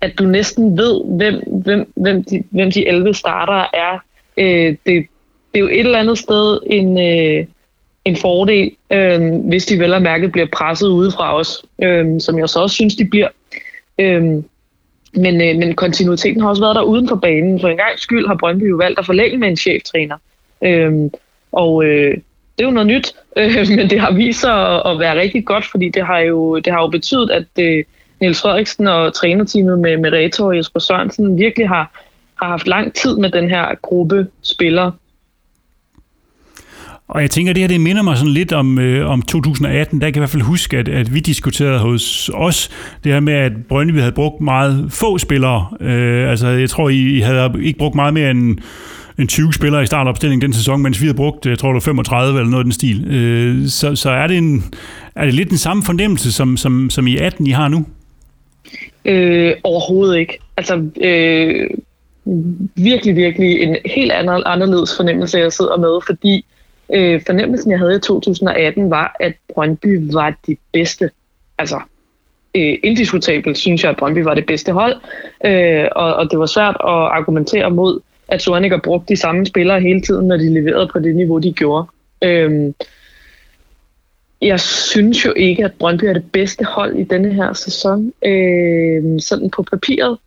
at du næsten ved, hvem, hvem, hvem, de, hvem de 11 starter er, øh, det, det er jo et eller andet sted en... Øh, en fordel, øh, hvis de vel og mærket bliver presset udefra os, øh, som jeg så også synes, de bliver. Øh, men, øh, men kontinuiteten har også været der uden for banen. For en gang skyld har Brøndby jo valgt at forlænge med en cheftræner. Øh, og øh, det er jo noget nyt, øh, men det har vist sig at, at være rigtig godt, fordi det har jo, det har jo betydet, at øh, Niels Frederiksen og trænerteamet med, med Retor og Jesper Sørensen virkelig har, har haft lang tid med den her gruppe spillere. Og jeg tænker, at det her det minder mig sådan lidt om, øh, om 2018. Der kan jeg i hvert fald huske, at, at vi diskuterede hos os det her med, at Brøndby havde brugt meget få spillere. Øh, altså, jeg tror, I, I havde ikke brugt meget mere end, end 20 spillere i startopstillingen den sæson, mens vi havde brugt, jeg tror, det var 35 eller noget af den stil. Øh, så så er, det en, er det lidt den samme fornemmelse, som, som, som i 18, I har nu? Øh, overhovedet ikke. Altså, øh, virkelig, virkelig en helt anderledes fornemmelse, jeg sidder med, fordi Øh, fornemmelsen, jeg havde i 2018, var, at Brøndby var de bedste. Altså, øh, indiskutabelt synes jeg, at Brøndby var det bedste hold, øh, og, og det var svært at argumentere mod, at Sorniger brugte de samme spillere hele tiden, når de leverede på det niveau, de gjorde. Øh, jeg synes jo ikke, at Brøndby er det bedste hold i denne her sæson, øh, sådan på papiret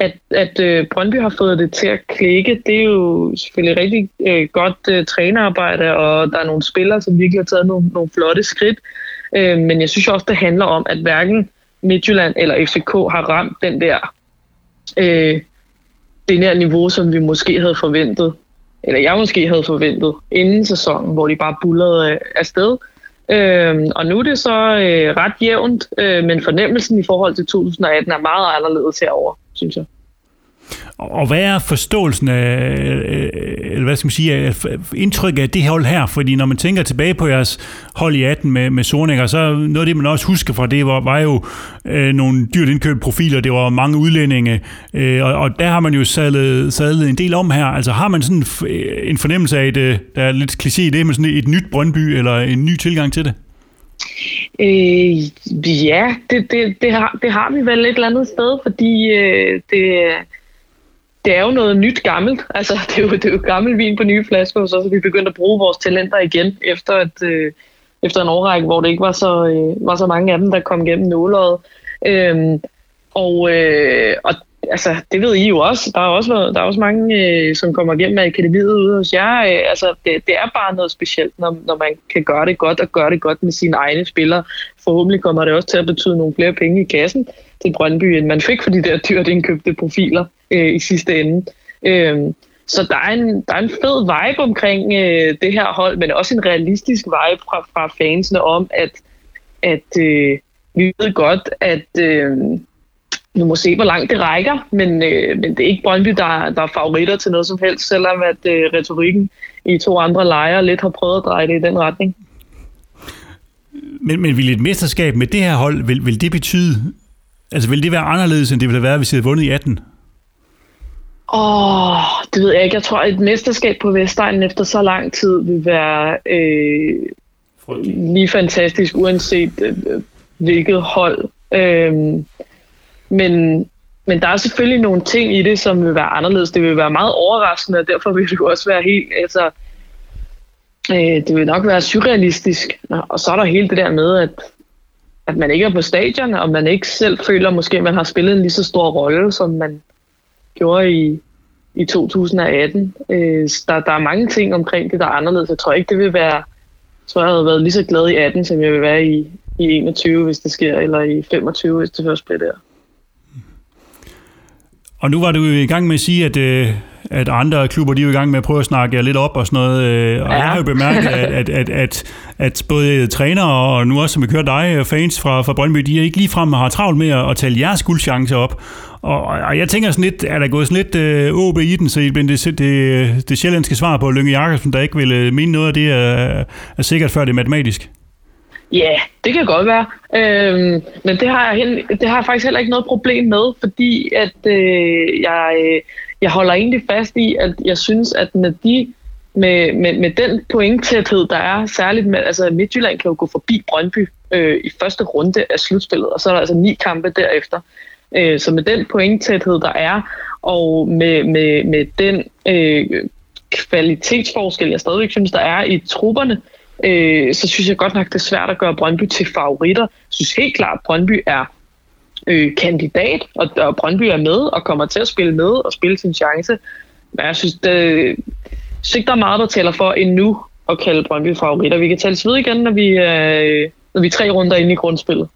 at, at øh, Brøndby har fået det til at klikke, det er jo selvfølgelig rigtig øh, godt øh, trænerarbejde, og der er nogle spillere, som virkelig har taget nogle, nogle flotte skridt. Øh, men jeg synes også, det handler om, at hverken Midtjylland eller FCK har ramt den der, øh, det der niveau, som vi måske havde forventet, eller jeg måske havde forventet inden sæsonen, hvor de bare bullerede øh, afsted. Øh, og nu er det så øh, ret jævnt, øh, men fornemmelsen i forhold til 2018 er meget anderledes herover synes jeg. Og hvad er forståelsen af, øh, eller hvad skal man sige, af indtryk af det hold her? Fordi når man tænker tilbage på jeres hold i 18 med, med Soninger, så noget af det, man også husker fra det, var, var jo øh, nogle dyrt indkøbte profiler, det var mange udlændinge, øh, og, og der har man jo sadlet, sadlet en del om her. Altså har man sådan en fornemmelse af, det, øh, der er lidt kliché i det, men sådan et nyt Brøndby, eller en ny tilgang til det? Øh, ja, det, det, det, har, det har vi vel et eller andet sted, fordi øh, det, det er jo noget nyt gammelt. Altså, det er jo, det er jo gammel vin på nye flasker, så vi begyndt at bruge vores talenter igen, efter, at, øh, efter en årrække, hvor det ikke var så, øh, var så mange af dem, der kom gennem nåløjet. Øh, og, øh, og altså, det ved I jo også. Der er også, noget, der er også mange, øh, som kommer igennem af akademiet ude hos jer. Øh, altså, det, det er bare noget specielt, når, når man kan gøre det godt og gøre det godt med sine egne spillere. Forhåbentlig kommer det også til at betyde nogle flere penge i kassen til Brøndby, end man fik for de der dyrt indkøbte profiler øh, i sidste ende. Øh, så der er, en, der er en fed vibe omkring øh, det her hold, men også en realistisk vibe fra, fra fansene om, at, at øh, vi ved godt, at... Øh, vi må se, hvor langt det rækker, men, øh, men det er ikke Brøndby, der, der er favoritter til noget som helst, selvom at øh, retorikken i to andre lejre lidt har prøvet at dreje det i den retning. Men, men vil et mesterskab med det her hold, vil, vil det betyde, altså vil det være anderledes, end det ville have været, hvis I havde vundet i 18? Åh, oh, det ved jeg ikke. Jeg tror, at et mesterskab på Vestegnen efter så lang tid vil være øh, lige fantastisk, uanset øh, hvilket hold. Øh, men, men der er selvfølgelig nogle ting i det, som vil være anderledes. Det vil være meget overraskende, og derfor vil det jo også være helt... Altså, øh, det vil nok være surrealistisk. Og så er der hele det der med, at, at man ikke er på stadion, og man ikke selv føler måske, at man har spillet en lige så stor rolle, som man gjorde i, i 2018. Øh, der, der er mange ting omkring det, der er anderledes. Jeg tror ikke, det vil være... Jeg tror, jeg havde været lige så glad i 18, som jeg vil være i, i 21, hvis det sker, eller i 25, hvis det først bliver der. Og nu var du i gang med at sige, at, øh, at andre klubber de er i gang med at prøve at snakke jer lidt op og sådan noget. Øh, og ja. jeg har jo bemærket, at, at, at, at, at både træner og nu også, som vi kører dig, fans fra, fra Brøndby, de er ikke ligefrem har travlt med at, at tale jeres guldchance op. Og, og jeg tænker sådan lidt, er der gået sådan lidt øh, OB i den, så det, det, det, det sjællandske svar på Lønge Jakobsen, der ikke vil øh, mene noget af det, er, er sikkert før det er matematisk? Ja, yeah, det kan godt være. Øhm, men det har, jeg, det har jeg faktisk heller ikke noget problem med, fordi at øh, jeg, øh, jeg holder egentlig fast i, at jeg synes, at med de med, med, med den pointtæthed, der er, særligt med, altså Midtjylland kan jo gå forbi Brøndby øh, i første runde af slutspillet, og så er der altså ni kampe derefter. Øh, så med den pointtæthed, der er, og med, med, med den øh, kvalitetsforskel, jeg stadigvæk synes, der er i trupperne, øh, øh, så synes jeg godt nok, det er svært at gøre Brøndby til favoritter. Jeg synes helt klart, at Brøndby er øh, kandidat, og, og Brøndby er med og kommer til at spille med og spille sin chance. Men jeg synes, det, synes ikke, der er meget, der tæller for endnu at kalde Brøndby favoritter. Vi kan tale ved igen, når vi, øh, når vi er tre runder inde i grundspillet.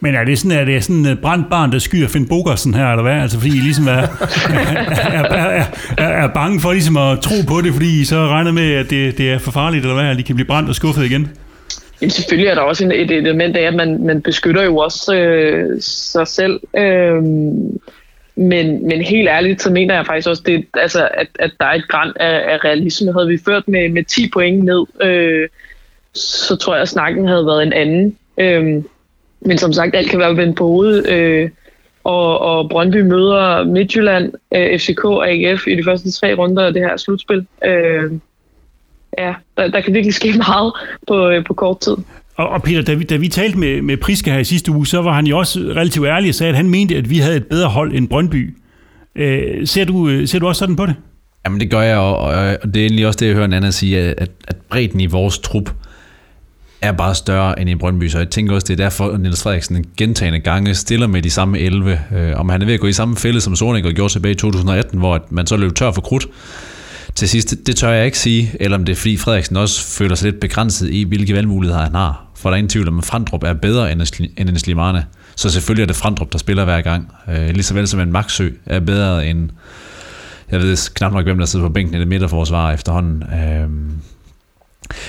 Men er det sådan, er det sådan øh, et brændt barn, der skyer Finn Bogersen her, eller hvad? Altså fordi I ligesom er, er, er, er, er bange for ligesom at tro på det, fordi I så regner med, at det, det er for farligt, eller hvad? At I kan blive brændt og skuffet igen? Jamen, selvfølgelig er der også et, et element af, at man, man beskytter jo også øh, sig selv. Øh, men, men helt ærligt, så mener jeg faktisk også, det, altså, at, at der er et græn af, af realisme. Havde vi ført med, med 10 point ned, øh, så tror jeg, at snakken havde været en anden. Øh, men som sagt, alt kan være vendt på hovedet. Øh, og, og Brøndby møder Midtjylland, øh, FCK og AGF i de første tre runder af det her slutspil. Øh, ja, der, der kan virkelig ske meget på, øh, på kort tid. Og, og Peter, da vi, da vi talte med, med Priske her i sidste uge, så var han jo også relativt ærlig og sagde, at han mente, at vi havde et bedre hold end Brøndby. Øh, ser, du, øh, ser du også sådan på det? Jamen det gør jeg, og, og det er egentlig også det, jeg hører en anden sige, at, at bredden i vores trup er bare større end i Brøndby, så jeg tænker også, det er derfor, at Niels Frederiksen gentagende gange stiller med de samme 11. Øh, om han er ved at gå i samme fælde, som Sorninger gjorde tilbage i 2018, hvor man så løb tør for krudt til sidst, det tør jeg ikke sige, eller om det er fordi Frederiksen også føler sig lidt begrænset i, hvilke valgmuligheder han har. For der er ingen tvivl om, at Frandrup er bedre end en Slimane. Så selvfølgelig er det Frandrup, der spiller hver gang. Øh, lige så vel som en Maxø er bedre end, jeg ved knap nok, hvem der sidder på bænken i det midterforsvar efterhånden. Øh,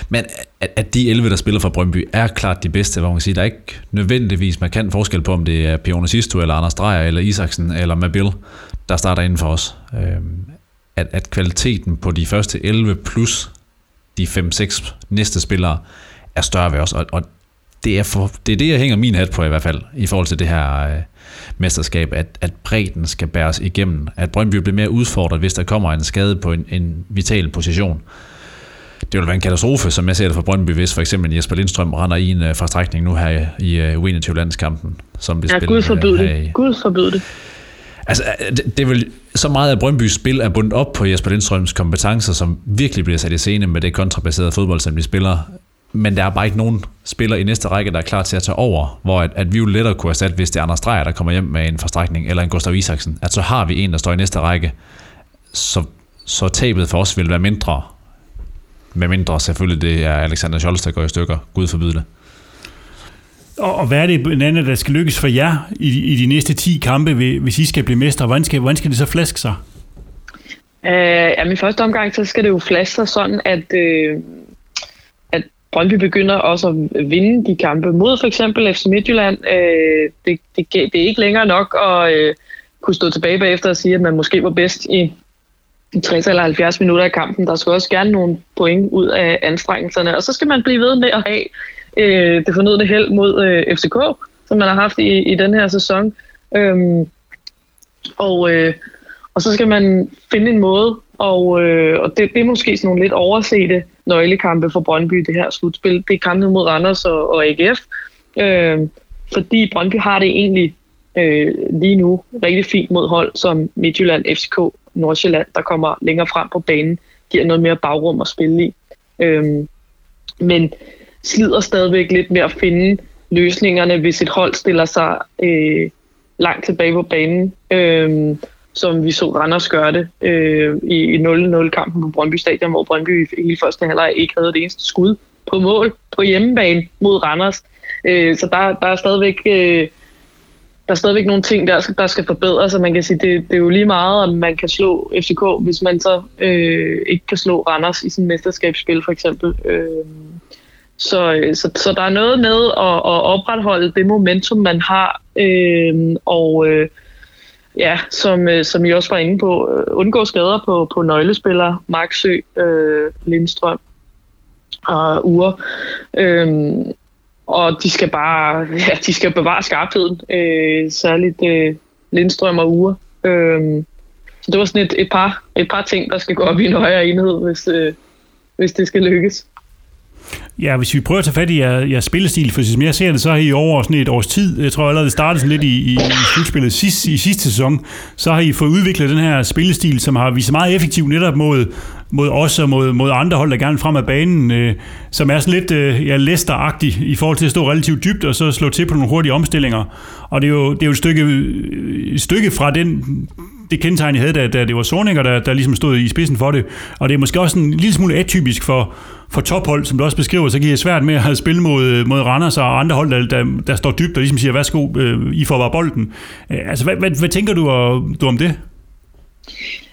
men at, at de 11, der spiller for Brøndby, er klart de bedste, hvor man kan sige, der er ikke nødvendigvis kan forskel på, om det er Pione Sisto, eller Anders Dreyer, eller Isaksen, eller Mabil, der starter inden for os. Øhm, at, at kvaliteten på de første 11 plus de 5-6 næste spillere er større ved os, og, og det, er for, det er det, jeg hænger min hat på i hvert fald, i forhold til det her øh, mesterskab, at, at bredden skal bæres igennem, at Brøndby bliver mere udfordret, hvis der kommer en skade på en, en vital position. Det vil være en katastrofe, som jeg ser det for Brøndby, hvis for eksempel Jesper Lindstrøm render i en uh, forstrækning nu her i uh, U21-landskampen, som bliver ja, spillet Gud forbyde det. Gud forbyde det. Altså, det, det er vel så meget af Brøndbys spil er bundet op på Jesper Lindstrøms kompetencer, som virkelig bliver sat i scene med det kontrabaserede fodbold, som de spiller. Men der er bare ikke nogen spiller i næste række, der er klar til at tage over, hvor at, at vi jo lettere kunne erstatte, hvis det er Anders Dreyer, der kommer hjem med en forstrækning, eller en Gustav Isaksen, at så har vi en, der står i næste række, så, så tabet for os vil være mindre, med mindre selvfølgelig det er Alexander Scholz, der går i stykker. Gud forbyde det. Og, og hvad er det andet, der skal lykkes for jer i, i de næste 10 kampe, hvis I skal blive mestre? Hvordan skal, hvordan skal det så flaske sig? Uh, ja, i første omgang, så skal det jo flaske sig sådan, at, uh, at Brøndby begynder også at vinde de kampe mod for eksempel FC Midtjylland. Uh, det, det, det er ikke længere nok at uh, kunne stå tilbage bagefter og sige, at man måske var bedst i 60 eller 70 minutter af kampen. Der skal også gerne nogle point ud af anstrengelserne, og så skal man blive ved med at have øh, det fornødne held mod øh, FCK, som man har haft i, i den her sæson. Øhm, og, øh, og så skal man finde en måde, og, øh, og det, det er måske sådan nogle lidt oversete nøglekampe for Brøndby, det her slutspil. Det er kampen mod Randers og, og AGF, øh, fordi Brøndby har det egentlig øh, lige nu rigtig fint mod hold som Midtjylland, FCK, Nordsjælland, der kommer længere frem på banen, giver noget mere bagrum at spille i. Øh, men slider stadigvæk lidt med at finde løsningerne, hvis et hold stiller sig øh, langt tilbage på banen, øh, som vi så Randers gøre det øh, i 0-0-kampen på Brøndby Stadion, hvor Brøndby i hele første halvleg ikke havde det eneste skud på mål på hjemmebane mod Randers. Øh, så der, der er stadigvæk... Øh, der er stadigvæk nogle ting, der, der skal forbedres, og man kan sige, det, det er jo lige meget, om man kan slå FCK, hvis man så øh, ikke kan slå Randers i sin mesterskabsspil, for eksempel. Øh, så, øh, så, så der er noget med at, at opretholde det momentum, man har, øh, og øh, ja, som, øh, som I også var inde på, øh, undgå skader på, på nøglespillere, Marksø, øh, Lindstrøm og Ure. Øh, og de skal bare ja, de skal bevare skarpheden, øh, særligt øh, Lindstrøm og Ure. Øh, så det var sådan et, et, par, et par ting, der skal gå op i en højere enhed, hvis, øh, hvis det skal lykkes. Ja, hvis vi prøver at tage fat i jeres, jeres spillestil, for som jeg ser det, så har I over sådan et års tid, jeg tror allerede det startede sådan lidt i, i, i slutspillet sidst, i sidste sæson, så har I fået udviklet den her spillestil, som har vist sig meget effektiv netop mod, mod os og mod, mod andre hold, der gerne frem af banen, øh, som er sådan lidt øh, ja, leicester i forhold til at stå relativt dybt og så slå til på nogle hurtige omstillinger. Og det er jo, det er jo et, stykke, øh, et stykke fra den det kendetegn, jeg havde, da, da det var Sorninger, der, der ligesom stod i spidsen for det. Og det er måske også en lille smule atypisk for, for tophold, som du også beskriver, så giver det svært med at spille mod, mod Randers og andre hold, der, der, der står dybt og ligesom siger, værsgo, øh, I får bare bolden. Øh, altså, hvad, hvad, hvad tænker du, du om det?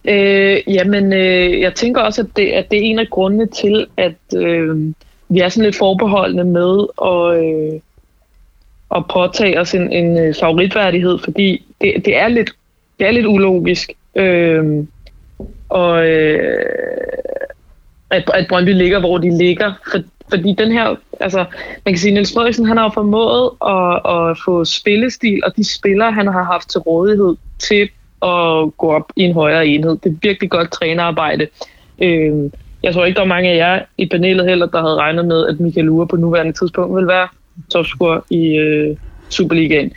Øh, jamen, øh, jeg tænker også, at det, at det er en af grundene til, at øh, vi er sådan lidt forbeholdende med at, øh, at påtage os en, en øh, favoritværdighed, fordi det, det er lidt det er lidt ulogisk. Øh, og øh, at, at Brøndby ligger, hvor de ligger. For, fordi den her, altså, man kan sige, Niels Frederiksen, han har jo formået at, at få spillestil, og de spillere, han har haft til rådighed til at gå op i en højere enhed. Det er virkelig godt trænerarbejde. Øh, jeg tror ikke, der er mange af jer i panelet heller, der havde regnet med, at Michael Ure på nuværende tidspunkt vil være topscorer i øh, Superligaen.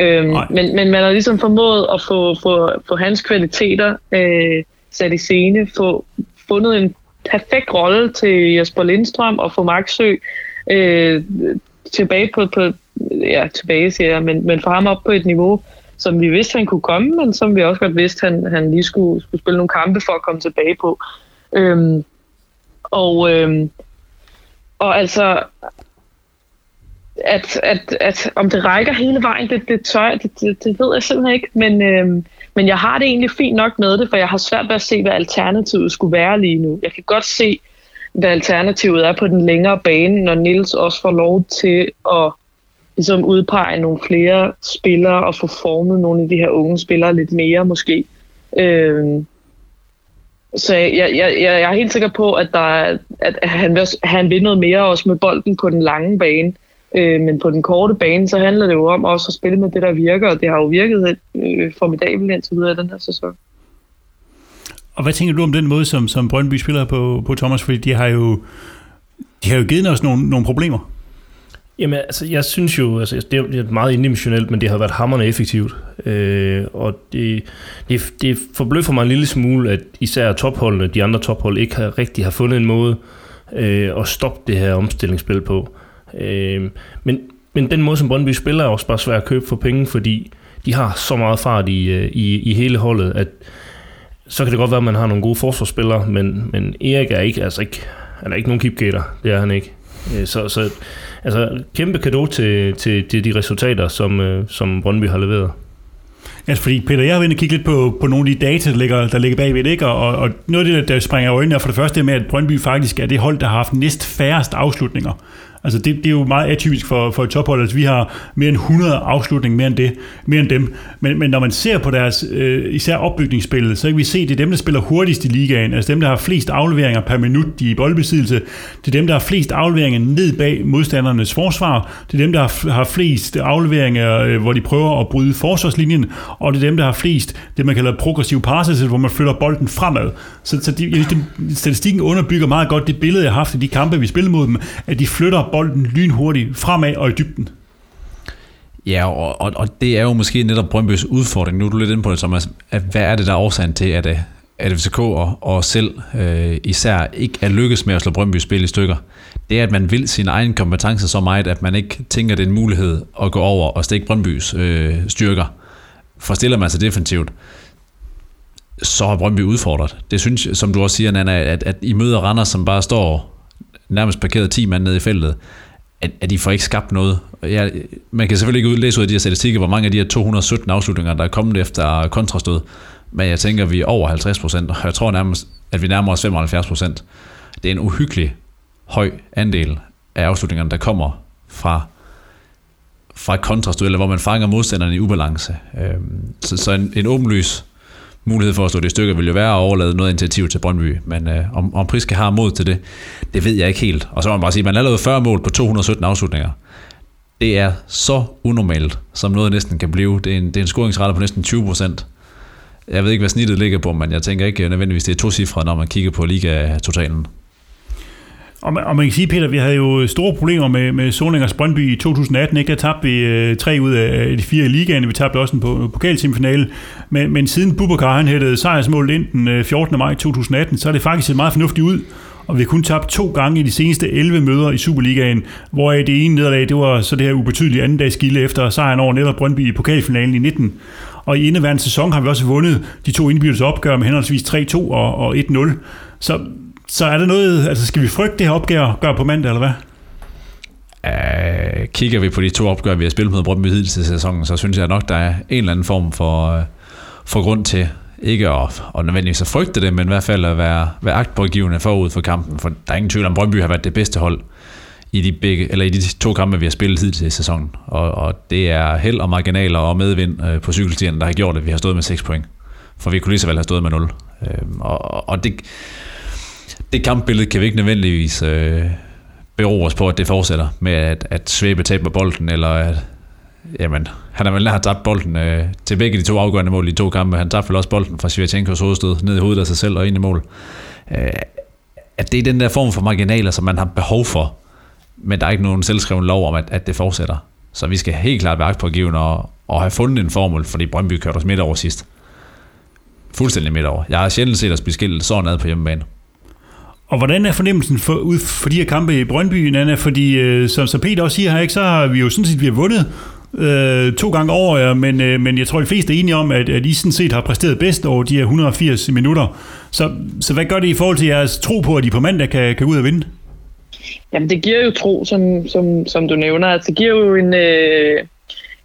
Øhm, men, men man har ligesom formået at få, få, få hans kvaliteter øh, sat i scene, få fundet en perfekt rolle til Jesper Lindstrøm og få Maxø øh, tilbage på, på ja, tilbage siger jeg, men, men få ham op på et niveau, som vi vidste, han kunne komme, men som vi også godt vidste, han, han lige skulle, skulle spille nogle kampe for at komme tilbage på. Øhm, og, øhm, og altså, at, at, at om det rækker hele vejen, det, det, tør, det, det, det ved jeg simpelthen ikke, men, øhm, men jeg har det egentlig fint nok med det, for jeg har svært ved at se, hvad alternativet skulle være lige nu. Jeg kan godt se, hvad alternativet er på den længere bane, når Nils også får lov til at ligesom udpege nogle flere spillere og få formet nogle af de her unge spillere lidt mere måske. Øhm, så jeg, jeg, jeg, jeg er helt sikker på, at, der er, at han, vil, han vil noget mere også med bolden på den lange bane. Øh, men på den korte bane, så handler det jo om også at spille med det, der virker, og det har jo virket øh, formidabelt indtil videre i den her sæson. Og hvad tænker du om den måde, som, som Brøndby spiller på, på Thomas? Fordi de har jo, de har jo givet os nogle, nogle problemer. Jamen, altså, jeg synes jo, altså, det er meget indimensionelt, men det har været hammerende effektivt. Øh, og det, det, det forbløffer mig en lille smule, at især topholdene, de andre tophold, ikke har, rigtig har fundet en måde øh, at stoppe det her omstillingsspil på. Øh, men, men den måde, som Brøndby spiller, er også bare svært at købe for penge, fordi de har så meget fart i, øh, i, i hele holdet, at så kan det godt være, at man har nogle gode forsvarsspillere, men, men Erik er ikke, altså ikke, han er ikke nogen keepgater, det er han ikke. Øh, så, så altså, kæmpe kado til, til, til de resultater, som, øh, som Brøndby har leveret. Altså fordi, Peter, jeg har været kigge lidt på, på nogle af de data, der ligger, der ligger bagved, ikke? Og, og noget af det, der springer øjnene, er for det første med, at Brøndby faktisk er det hold, der har haft næst færrest afslutninger. Altså det, det er jo meget atypisk for, for et tophold. Altså vi har mere end 100 afslutninger mere end, det, mere end dem. Men, men når man ser på deres øh, især opbygningsspil, så kan vi se, at det er dem, der spiller hurtigst i ligaen. Altså dem, der har flest afleveringer per minut i boldbesiddelse. Det er dem, der har flest afleveringer ned bag modstandernes forsvar. Det er dem, der har, har flest afleveringer, øh, hvor de prøver at bryde forsvarslinjen. Og det er dem, der har flest det, man kalder progressive passes, hvor man flytter bolden fremad. Så, så de, de, statistikken underbygger meget godt det billede, jeg har haft i de kampe, vi spillede mod dem, at de flytter bolden lynhurtigt fremad og i dybden. Ja, og, og, og det er jo måske netop Brøndbys udfordring. Nu er du lidt inde på det, Thomas. At hvad er det, der er årsagen til, at, øh, at FCK og, og selv øh, især ikke er lykkes med at slå Brøndby spil i stykker? Det er, at man vil sin egen kompetence så meget, at man ikke tænker, det er en mulighed at gå over og stikke Brøndbys øh, styrker. Forstiller man sig defensivt, så har Brøndby udfordret. Det synes som du også siger, Nana, at, at I møder Randers, som bare står nærmest parkeret 10 mand nede i feltet, at, at de får ikke skabt noget. Jeg, man kan selvfølgelig ikke udlæse ud af de her statistikker, hvor mange af de her 217 afslutninger, der er kommet efter kontrastød, men jeg tænker, at vi er over 50 procent, og jeg tror nærmest, at vi nærmer os 75 procent. Det er en uhyggelig høj andel af afslutningerne, der kommer fra fra kontrastød, eller hvor man fanger modstanderne i ubalance. Øhm, så, så en, en åbenlys mulighed for at stå det stykke ville vil jo være at overlade noget initiativ til Brøndby, men øh, om, om Priske har mod til det, det ved jeg ikke helt. Og så må man bare sige, at man har lavet 40 mål på 217 afslutninger. Det er så unormalt, som noget næsten kan blive. Det er en, det er en scoringsrate på næsten 20 procent. Jeg ved ikke, hvad snittet ligger på, men jeg tænker ikke nødvendigvis, det er to cifre, når man kigger på liga-totalen. Og man, og man kan sige, Peter, vi havde jo store problemer med, med Solingers Brøndby i 2018. Ikke? Der tabte vi øh, tre ud af de fire i ligaen. Vi tabte også en på, pokalsemifinale. Men, men siden Bubakar han hættede sejrsmålet ind den øh, 14. Maj 2018, så er det faktisk set meget fornuftigt ud. Og vi har kun tabt to gange i de seneste 11 møder i Superligaen, hvor det ene nederlag, det var så det her ubetydelige anden dags gilde efter sejren over netop Brøndby i pokalfinalen i 19. Og i indeværende sæson har vi også vundet de to indbyrdes opgør med henholdsvis 3-2 og, og 1-0. Så så er det noget, altså skal vi frygte det her opgør gør på mandag, eller hvad? Uh, kigger vi på de to opgør, vi har spillet mod Brøndby til sæsonen, så synes jeg nok, der er en eller anden form for, uh, for grund til ikke at, at nødvendigvis at frygte det, men i hvert fald at være, være agtpågivende forud for kampen, for der er ingen tvivl om, Brøndby har været det bedste hold i de, begge, eller i de to kampe, vi har spillet hidtil i sæsonen. Og, og det er held og marginaler og medvind øh, på cykelstierne, der har gjort, at vi har stået med 6 point. For vi kunne lige så vel have stået med 0. Øh, og, og det, det kampbillede kan vi ikke nødvendigvis øh, bero os på, at det fortsætter med, at, at Svæbe taber bolden, eller at jamen, han har vel nær tabt bolden øh, til begge de to afgørende mål i to kampe. Han tabte vel også bolden fra Svirtjenkos hovedstød ned i hovedet af sig selv og ind i mål. Øh, at det er den der form for marginaler, som man har behov for, men der er ikke nogen selvskreven lov om, at, at det fortsætter. Så vi skal helt klart være på og, og have fundet en formel, fordi Brøndby kørte os midt over sidst. Fuldstændig midt over. Jeg har sjældent set os blive skilt sådan ned på hjemmebane. Og hvordan er fornemmelsen for, ud for de her kampe i Brøndby, Nana? Fordi øh, som, som Peter også siger her, ikke, så har vi jo sådan set vi har vundet øh, to gange over jer, men, øh, men jeg tror, de fleste er enige om, at, at I sådan set har præsteret bedst over de her 180 minutter. Så, så hvad gør det i forhold til jeres tro på, at I på mandag kan, kan ud og vinde? Jamen, det giver jo tro, som, som, som du nævner. Altså, det giver jo en, øh,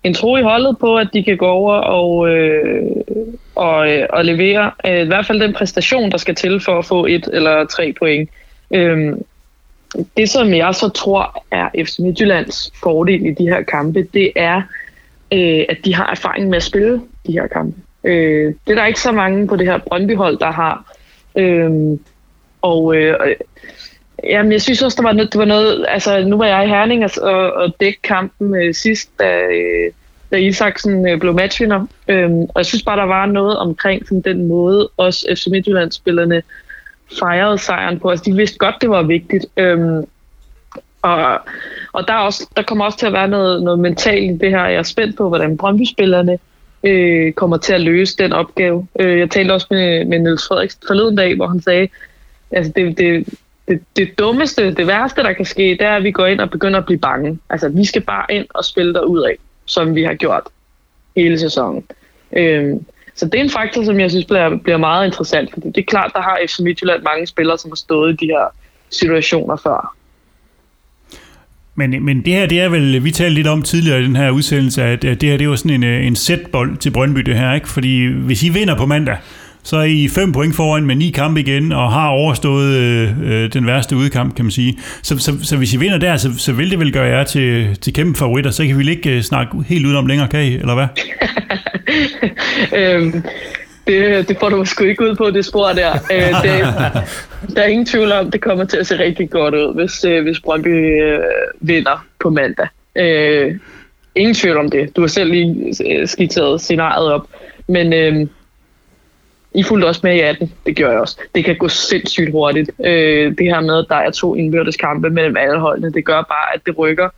en tro i holdet på, at de kan gå over og, øh, og, øh, og levere øh, i hvert fald den præstation, der skal til for at få et eller tre point. Øh, det, som jeg så tror er FC Midtjyllands fordel i de her kampe, det er, øh, at de har erfaring med at spille de her kampe. Øh, det er der ikke så mange på det her Brøndby-hold, der har. Øh, og øh, jamen, jeg synes også, der var noget, det var noget, altså nu var jeg i Herning altså, og, og, og dæk kampen øh, sidst, da, øh, da Isaksen øh, blev matchvinder. Øhm, og jeg synes bare, der var noget omkring sådan den måde, også FC Midtjylland-spillerne fejrede sejren på. Altså, de vidste godt, det var vigtigt. Øhm, og, og der, er også, der kommer også til at være noget, noget mentalt i det her. Jeg er spændt på, hvordan Brøndby-spillerne øh, kommer til at løse den opgave. Øh, jeg talte også med, med Niels Frederiksen forleden dag, hvor han sagde, altså det, det, det, det dummeste, det værste, der kan ske, det er, at vi går ind og begynder at blive bange. Altså, vi skal bare ind og spille derud af, som vi har gjort hele sæsonen. Øhm, så det er en faktor, som jeg synes bliver, bliver meget interessant, fordi det er klart, der har FC Midtjylland mange spillere, som har stået i de her situationer før. Men, men det her, det er vel, vi talte lidt om tidligere i den her udsendelse, at det her, det var sådan en, øh, en sætbold til Brøndby, det her, ikke? Fordi hvis I vinder på mandag, så er I fem point foran med ni kampe igen, og har overstået øh, øh, den værste udkamp, kan man sige. Så, så, så hvis I vinder der, så, så vil det vel gøre jer til, til kæmpe favoritter, så kan vi ikke snakke helt udenom længere, kan I, eller hvad? øhm, det, det får du sgu ikke ud på, det spor der. Øh, det, der er ingen tvivl om, det kommer til at se rigtig godt ud, hvis, øh, hvis Brøndby øh, vinder på mandag. Øh, ingen tvivl om det. Du har selv lige øh, skitseret scenariet op. Men øh, I fulgte også med i 18. Det gør jeg også. Det kan gå sindssygt hurtigt. Øh, det her med, at der er to indbyrdes kampe mellem alle holdene, det gør bare, at det rykker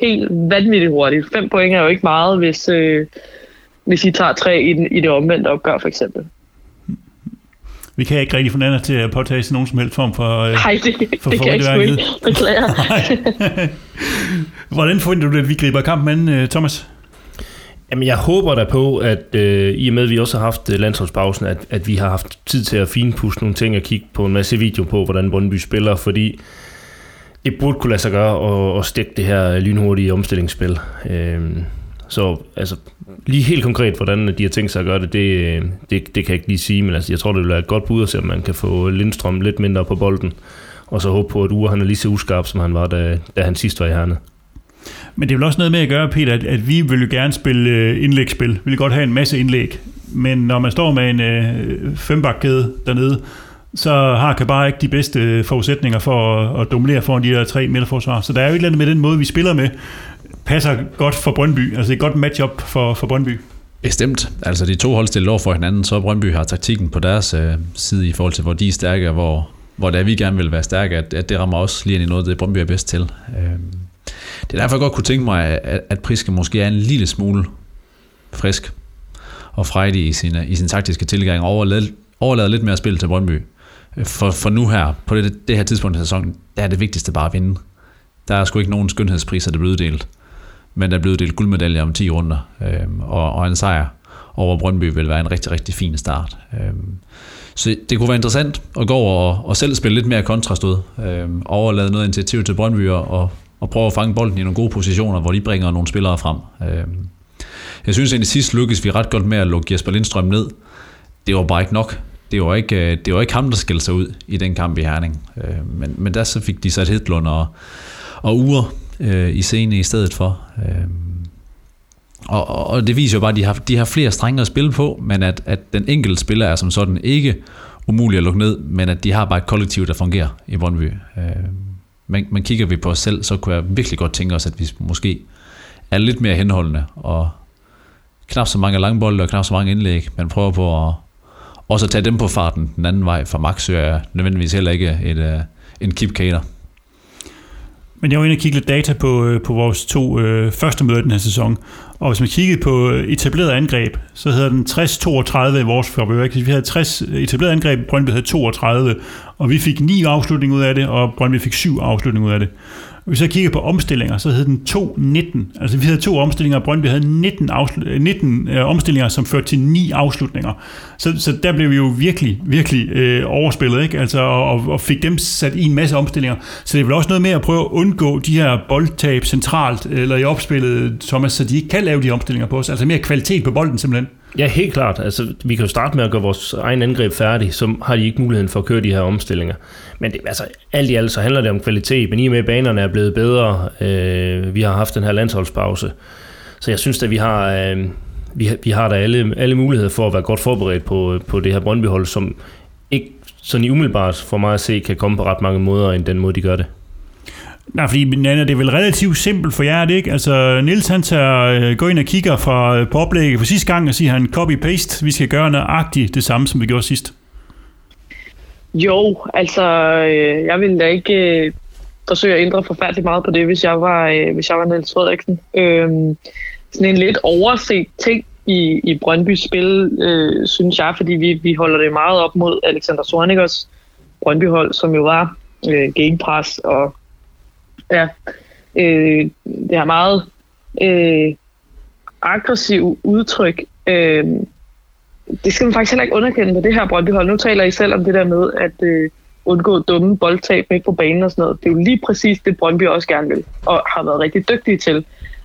helt vanvittigt hurtigt. Fem point er jo ikke meget, hvis... Øh, hvis I tager tre i, den, i det omvendte opgør, for eksempel. Vi kan ikke rigtig Nana til at påtage sig nogen som helst form for øh, Nej, det, for det kan jeg ikke ikke. Beklager. Hvordan forventer du, at vi griber kampen an, øh, Thomas? Jamen, jeg håber da på, at øh, i og med, at vi også har haft øh, landsholdspausen, at, at vi har haft tid til at finpudse nogle ting og kigge på en masse video på, hvordan Brøndby spiller, fordi det burde kunne lade sig gøre at, at stikke det her øh, lynhurtige omstillingsspil. Øh, så altså, lige helt konkret, hvordan de har tænkt sig at gøre det, det, øh, det, det kan jeg ikke lige sige, men altså, jeg tror, det vil være et godt bud at se, om man kan få Lindstrøm lidt mindre på bolden, og så håbe på, at Ure han er lige så uskarp, som han var, da, da han sidst var i herne. Men det er vel også noget med at gøre, Peter, at, at vi vil jo gerne spille øh, indlægsspil. Vi vil godt have en masse indlæg. Men når man står med en øh, fembakkæde dernede, så har kan bare ikke de bedste øh, forudsætninger for at, at dominere foran de der tre midterforsvar. Så der er jo et eller andet med den måde, vi spiller med, passer godt for Brøndby. Altså et godt matchup for, for Brøndby. Bestemt. Altså de to hold stiller over for hinanden, så Brøndby har taktikken på deres øh, side i forhold til, hvor de er stærke, og hvor, hvor der vi gerne vil være stærke, at, at det rammer også lige ind i noget, det Brøndby er bedst til. Øh, det er derfor, jeg godt kunne tænke mig, at, at Priske måske er en lille smule frisk og frejdig i sin, i sin taktiske tilgang, og overlade, overlade lidt mere spil til Brøndby. For, for nu her, på det, det her tidspunkt i sæsonen, der er det vigtigste bare at vinde. Der er sgu ikke nogen skønhedspriser, der bliver uddelt men der er blevet delt guldmedaljer om 10 runder, øh, og, og en sejr over Brøndby vil være en rigtig, rigtig fin start. Øh, så det kunne være interessant at gå over og, og selv spille lidt mere kontrastød, øh, overlade noget initiativ til Brøndby og, og prøve at fange bolden i nogle gode positioner, hvor de bringer nogle spillere frem. Øhm, jeg synes egentlig sidst lykkedes vi ret godt med at lukke Jesper Lindstrøm ned. Det var bare ikke nok. Det var ikke, øh, det var ikke ham, der skældte sig ud i den kamp i Herning. Øhm, men, men der så fik de sat Hedlund og, og Ure øh, i scene i stedet for. Øh, og, og det viser jo bare, at de har, de har flere strenge at spille på, men at, at den enkelte spiller er som sådan ikke umulig at lukke ned, men at de har bare et kollektiv, der fungerer i Brøndby. Øhm, men, men kigger vi på os selv, så kunne jeg virkelig godt tænke os, at vi måske er lidt mere henholdende, og knap så mange langbolde og knap så mange indlæg, men prøver på at også at tage dem på farten den anden vej, for Max er nødvendigvis heller ikke et, øh, en keep-cater. Men jeg var inde og kigge lidt data på, øh, på vores to øh, første møder den her sæson. Og hvis man kiggede på etablerede etableret angreb, så hedder den 60-32 i vores favør. Vi havde 60 øh, etableret angreb, Brøndby havde 32, og vi fik 9 afslutninger ud af det, og Brøndby fik 7 afslutninger ud af det. Hvis jeg kigger på omstillinger, så hed den 2-19. Altså vi havde to omstillinger, og Brøndby havde 19, afslu- 19 øh, omstillinger, som førte til ni afslutninger. Så, så der blev vi jo virkelig, virkelig øh, overspillet, ikke? Altså, og, og fik dem sat i en masse omstillinger. Så det er vel også noget med at prøve at undgå de her boldtab centralt øh, eller i opspillet, Thomas, så de ikke kan lave de omstillinger på os. Altså mere kvalitet på bolden simpelthen. Ja, helt klart. Altså, vi kan jo starte med at gøre vores egen angreb færdig, så har de ikke muligheden for at køre de her omstillinger. Men det, altså, alt i alt så handler det om kvalitet, men i og med, at banerne er blevet bedre, øh, vi har haft den her landsholdspause, så jeg synes at vi har, øh, vi, vi har da alle, alle muligheder for at være godt forberedt på, på det her Brøndbyhold, som ikke sådan i umiddelbart for mig at se, kan komme på ret mange måder, end den måde, de gør det. Nej, fordi Nana, det er vel relativt simpelt for jer, det ikke? Altså, Nils han tager, øh, går ind og kigger fra, øh, på oplægget for sidste gang og siger, han copy-paste, vi skal gøre nøjagtigt det samme, som vi gjorde sidst. Jo, altså, øh, jeg ville da ikke øh, forsøge at ændre forfærdeligt meget på det, hvis jeg var, øh, hvis jeg var Niels Frederiksen. Øh, sådan en lidt overset ting i, i Brøndbys spil, øh, synes jeg, fordi vi, vi holder det meget op mod Alexander Sornikers Brøndbyhold, som jo var øh, gegenpres og ja, øh, det har meget øh, aggressiv udtryk. Øh, det skal man faktisk heller ikke underkende på det her Brøndbyhold. Nu taler I selv om det der med at øh, undgå dumme boldtab midt på banen og sådan noget. Det er jo lige præcis det, Brøndby også gerne vil, og har været rigtig dygtige til.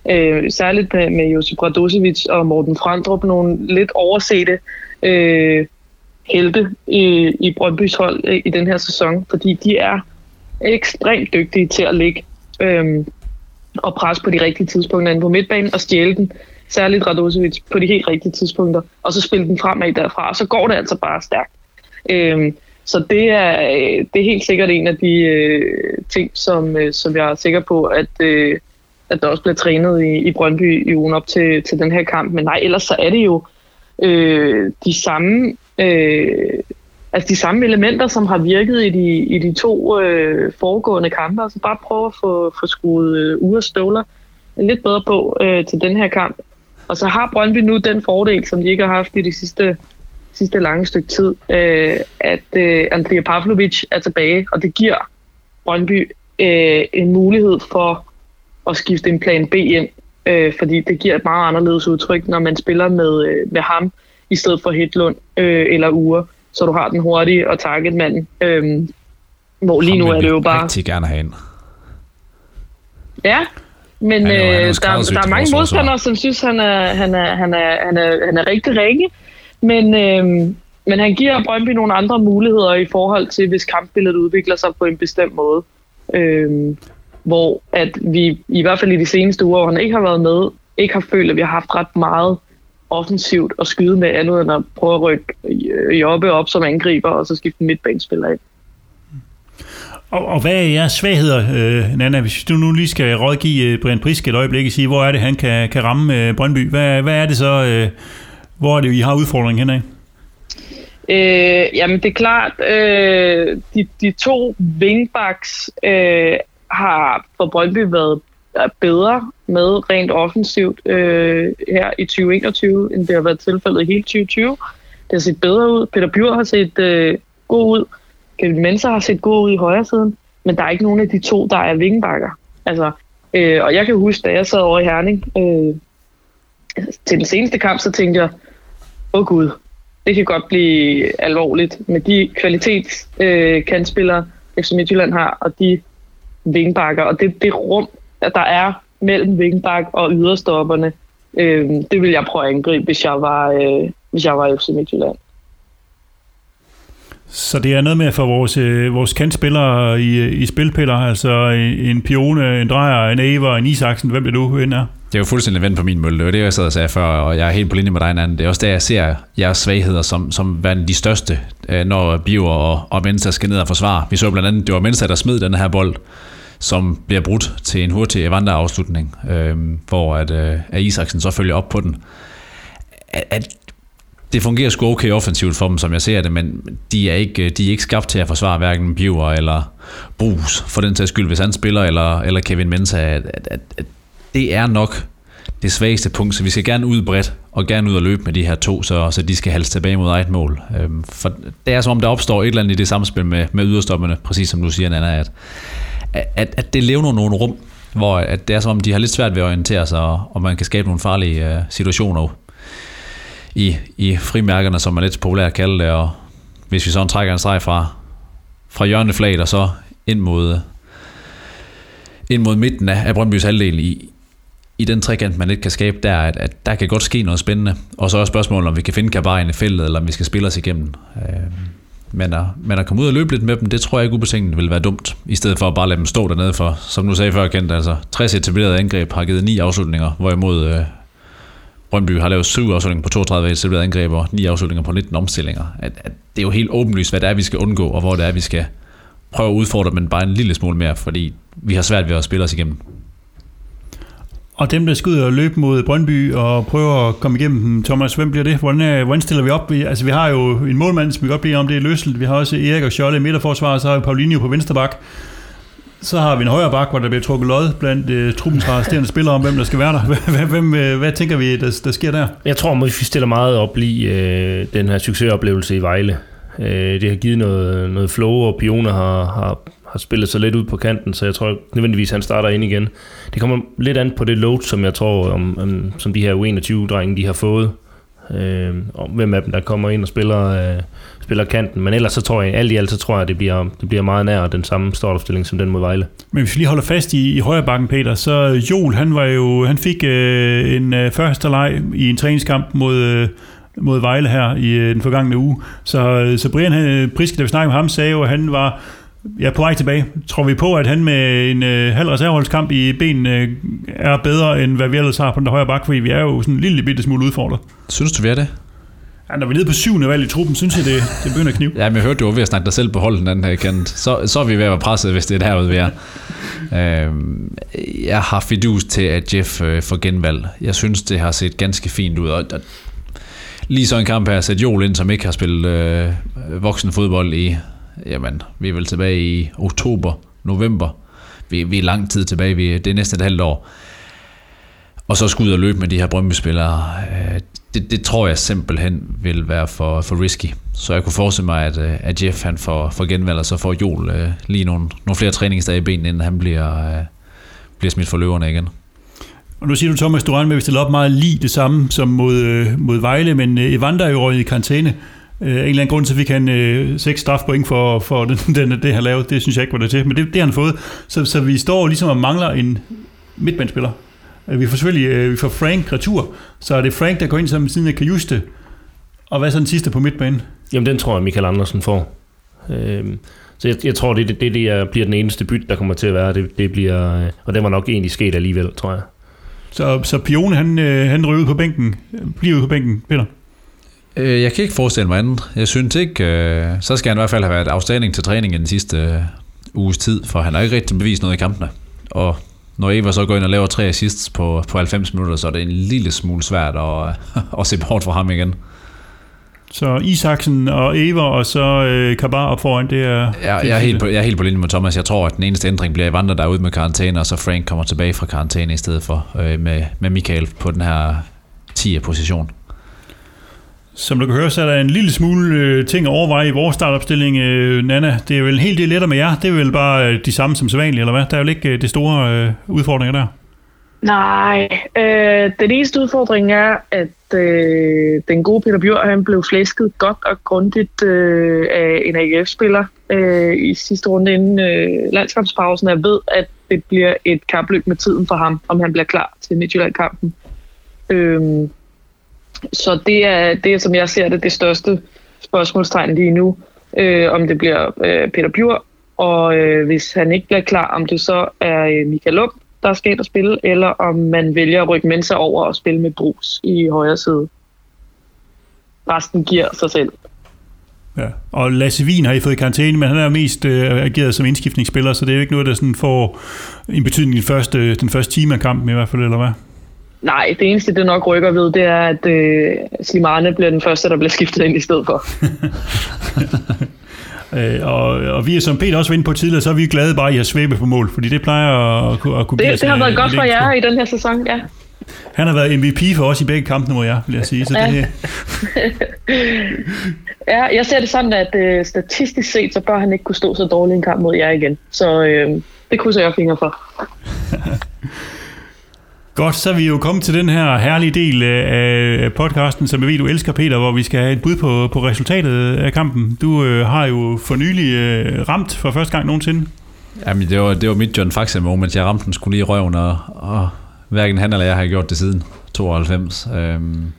Øh, særligt med, med Josip Radosevic og Morten Frandrup, nogle lidt oversete øh, helte i, i Brøndbys hold øh, i den her sæson, fordi de er ekstremt dygtige til at ligge øhm, og presse på de rigtige tidspunkter inde på midtbanen og stjæle den, særligt Radosevic, på de helt rigtige tidspunkter, og så spille den fremad derfra, og så går det altså bare stærkt. Øhm, så det er, øh, det er helt sikkert en af de øh, ting, som, øh, som jeg er sikker på, at, øh, at der også bliver trænet i, i Brøndby i ugen op til, til den her kamp. Men nej, ellers så er det jo øh, de samme øh, altså de samme elementer, som har virket i de, i de to øh, foregående kampe. Altså bare prøve at få, få skruet øh, uger Støvler lidt bedre på øh, til den her kamp. Og så har Brøndby nu den fordel, som de ikke har haft i de sidste, sidste lange stykke tid, øh, at øh, Andrea Pavlovic er tilbage, og det giver Brøndby øh, en mulighed for at skifte en plan B ind, øh, fordi det giver et meget anderledes udtryk, når man spiller med, øh, med ham, i stedet for Hedlund øh, eller Ure, så du har den hurtige og targetmand. Øh, hvor lige nu er det jo bare... rigtig gerne have ind. Ja, men Han er jo- han er øh, der, der er mange modstandere, som synes, han er, han er, han er, han er, han er rigtig ringe. Men, øh, men han giver Brøndby nogle andre muligheder i forhold til, hvis kampbilledet udvikler sig på en bestemt måde. Øh, hvor at vi, i hvert fald i de seneste uger, hvor han ikke har været med, ikke har følt, at vi har haft ret meget offensivt at skyde med andet end at prøve at rykke øh, Jobbe op som angriber, og så skifte midtbanespiller ind. Og, og hvad er jeres svagheder, øh, Nana, hvis du nu lige skal rådgive øh, Brian Prisk et øjeblik og sige, hvor er det, han kan, kan ramme øh, Brøndby? Hvad, hvad er det så, øh, hvor er det, I har udfordringen henad? Øh, jamen det er klart, øh, de, de to wingbacks øh, har for Brøndby været bedre med rent offensivt øh, her i 2021, end det har været tilfældet i hele 2020. Det har set bedre ud. Peter Bjur har set øh, god ud. Kevin Mensah har set god ud i højre siden. Men der er ikke nogen af de to, der er vingbakker. Altså, øh, og jeg kan huske, da jeg sad over i Herning øh, til den seneste kamp, så tænkte jeg, åh oh, gud, det kan godt blive alvorligt med de kvalitets øh, kantspillere, FC Midtjylland har, og de vingbakker, og det, det rum, at der er mellem vingbak og yderstopperne, øh, det vil jeg prøve at angribe, hvis jeg var, øh, hvis jeg var FC Midtjylland. Så det er noget med at få vores, øh, vores kantspillere i, i spilpiller, altså en Pione, en Drejer, en Aver, en Isaksen, hvem det nu end er. Det er jo fuldstændig vendt på min mølle. Det var det, jeg sad og sagde før, og jeg er helt på linje med dig, Nanden. Det er også der, jeg ser jeres svagheder som, som værende de største, øh, når Biver og, og Mensa skal ned og forsvare. Vi så blandt andet, det var Mensa, der smed den her bold, som bliver brudt til en hurtig Evander-afslutning, øh, hvor at, øh, at Isaksen så følger op på den. At, at det fungerer sgu okay offensivt for dem, som jeg ser det, men de er ikke, de er ikke skabt til at forsvare hverken Biver eller Brugs, for den sags skyld, hvis han spiller, eller, eller Kevin Mensa, at, at, at, at det er nok det svageste punkt, så vi skal gerne ud bredt, og gerne ud og løbe med de her to, så, så de skal halse tilbage mod eget mål. Øhm, for det er som om, der opstår et eller andet i det samspil med, med yderstopperne, præcis som du siger, Nana, at, at, at det lever nogle rum, hvor at det er som om, de har lidt svært ved at orientere sig, og, man kan skabe nogle farlige øh, situationer i, i frimærkerne, som man lidt populært at kalde det, og hvis vi så trækker en streg fra, fra hjørneflaget og så ind mod, øh, ind mod midten af, af Brøndbys halvdel i, i den trekant, man lidt kan skabe der, at, at der kan godt ske noget spændende. Og så er spørgsmålet, om vi kan finde Kabajen i feltet, eller om vi skal spille os igennem. Øh, men, at, men at komme ud og løbe lidt med dem, det tror jeg ikke ubetinget vil være dumt, i stedet for at bare lade dem stå dernede for, som du sagde før, Kent, altså 60 etablerede angreb har givet ni afslutninger, hvorimod øh, Brøndby har lavet syv afslutninger på 32 etablerede angreb og ni afslutninger på 19 omstillinger. At, at det er jo helt åbenlyst, hvad det er, vi skal undgå, og hvor det er, vi skal prøve at udfordre, men bare en lille smule mere, fordi vi har svært ved at spille os igennem. Og dem, der skal ud og løbe mod Brøndby og prøve at komme igennem dem, Thomas, hvem bliver det? Hvordan, øh, hvordan stiller vi op? Vi, altså, vi har jo en målmand, som vi godt bliver om, det er Løssel. Vi har også Erik og Scholle i midterforsvar, så har vi Paulinho på venstre bak. Så har vi en højre bak, hvor der bliver trukket lod blandt øh, uh, truppens resterende spillere om, hvem der skal være der. Hvem, øh, hvad tænker vi, der, der sker der? Jeg tror, at vi stiller meget op lige øh, den her succesoplevelse i Vejle. Øh, det har givet noget, noget flow, og pioner har, har har spillet sig lidt ud på kanten, så jeg tror nødvendigvis, han starter ind igen. Det kommer lidt an på det load, som jeg tror, om, om, som de her U21-drenge, de har fået. Øh, og hvem af dem, der kommer ind og spiller, øh, spiller kanten. Men ellers så tror jeg, alt i alt, så tror jeg, det bliver, det bliver meget nær den samme startopstilling som den mod Vejle. Men hvis vi lige holder fast i, i højre bakken, Peter, så Joel, han var jo, han fik øh, en øh, første leg i en træningskamp mod, øh, mod Vejle her i øh, den forgangne uge. Så, øh, så Brian han, øh, Priske, da vi snakkede med ham, sagde jo, at han var Ja, på vej tilbage. Tror vi på, at han med en øh, halv reserveholdskamp i benene øh, er bedre, end hvad vi ellers har på den højre bak, fordi vi er jo sådan en lille bitte smule udfordret. Synes du, vi er det? Ja, når vi er nede på syvende valg i truppen, synes jeg, det, det begynder at knive. ja, men jeg hørte, du var ved at snakke dig selv på holden den her kant. Så, så er vi ved at være presset, hvis det er derude, vi er. øhm, jeg har fidus til, at Jeff øh, får genvalg. Jeg synes, det har set ganske fint ud. Og, og lige så en kamp her, sæt Joel ind, som ikke har spillet øh, voksen fodbold i jamen, vi er vel tilbage i oktober, november. Vi, vi er lang tid tilbage, vi, det er næsten et halvt år. Og så skulle ud og løbe med de her Brøndby-spillere, øh, det, det tror jeg simpelthen vil være for, for risky. Så jeg kunne forestille mig, at, øh, at Jeff han får, får genvalg, og så får Joel øh, lige nogle, nogle flere træningsdage i benene, inden han bliver, øh, bliver smidt for løverne igen. Og nu siger du, Thomas, du regner med, at vi stiller op meget lige det samme som mod, øh, mod Vejle, men Evander er jo røget i karantæne. Øh, en eller anden grund, så fik han øh, seks strafpoint for, for den, den, det, han lavede. Det synes jeg ikke var det til, men det, det har han fået. Så, så vi står ligesom og mangler en midtbandspiller. Øh, vi får selvfølgelig øh, vi får Frank retur, så er det Frank, der går ind som siden af Kajuste. Og hvad er så den sidste på midtbanen? Jamen, den tror jeg, Michael Andersen får. Øh, så jeg, jeg tror, det, det, det, det bliver den eneste byt, der kommer til at være. Det, det bliver, øh, og det var nok egentlig sket alligevel, tror jeg. Så, så Pione, han, han ryger ud på bænken, bliver ud på bænken, Peter? Øh, jeg kan ikke forestille mig andet. Jeg synes ikke, øh, så skal han i hvert fald have været afstanding til træning i den sidste øh, uges tid, for han har ikke rigtig bevist noget i kampene. Og når Eva så går ind og laver tre assists på, på 90 minutter, så er det en lille smule svært at, at se bort fra ham igen. Så Isaksen og Eva og så øh, Kabar op foran, det er... Ja, jeg, er helt på, jeg er helt på linje med Thomas. Jeg tror, at den eneste ændring bliver Evander, der er ude med karantæne, og så Frank kommer tilbage fra karantæne i stedet for øh, med, med Michael på den her 10. Som du kan høre, så er der en lille smule øh, ting at overveje i vores startopstilling, øh, Nana. Det er vel en hel del lettere med jer. Det er vel bare øh, de samme som sædvanligt, eller hvad? Der er jo ikke øh, det store øh, udfordringer der. Nej, øh, den eneste udfordring er, at øh, den gode Peter Bjør, han blev flæsket godt og grundigt øh, af en AGF-spiller øh, i sidste runde inden øh, landskampspausen. Jeg ved, at det bliver et kapløb med tiden for ham, om han bliver klar til Midtjylland-kampen. Øh, så det er, det er, som jeg ser det, det største spørgsmålstegn lige nu, øh, om det bliver øh, Peter Bjur, og øh, hvis han ikke bliver klar, om det så er øh, Michael Lund, der skal ind og spille, eller om man vælger at rykke Mensa over og spille med Brugs i højre side. Resten giver sig selv. Ja. Og Lasse Wien har I fået i karantæne, men han er mest øh, ageret som indskiftningsspiller, så det er jo ikke noget, der sådan får en betydning i den første, den første time af kampen i hvert fald, eller hvad? Nej, det eneste, det nok rykker ved, det er, at øh, Slimane bliver den første, der bliver skiftet ind i stedet for. øh, og, og vi er som Peter også var inde på tidligere, så er vi glade bare, at I har svæbe på mål, fordi det plejer at, at, at kunne det, Det har været godt for jer i den her sæson, ja. Han har været MVP for os i begge kampene mod jer, vil jeg sige. Så ja. det... ja, jeg ser det sådan, at øh, statistisk set, så bør han ikke kunne stå så dårligt en kamp mod jer igen. Så øh, det krydser jeg fingre for. Godt, så er vi jo kommet til den her herlige del øh, af podcasten, som jeg ved, du elsker, Peter, hvor vi skal have et bud på, på resultatet af kampen. Du øh, har jo for nylig øh, ramt for første gang nogensinde. Jamen, det var, det var mit John Faxe moment. Jeg ramte den skulle lige i røven, og, og Hverken han eller jeg har gjort det siden 92. Øhm,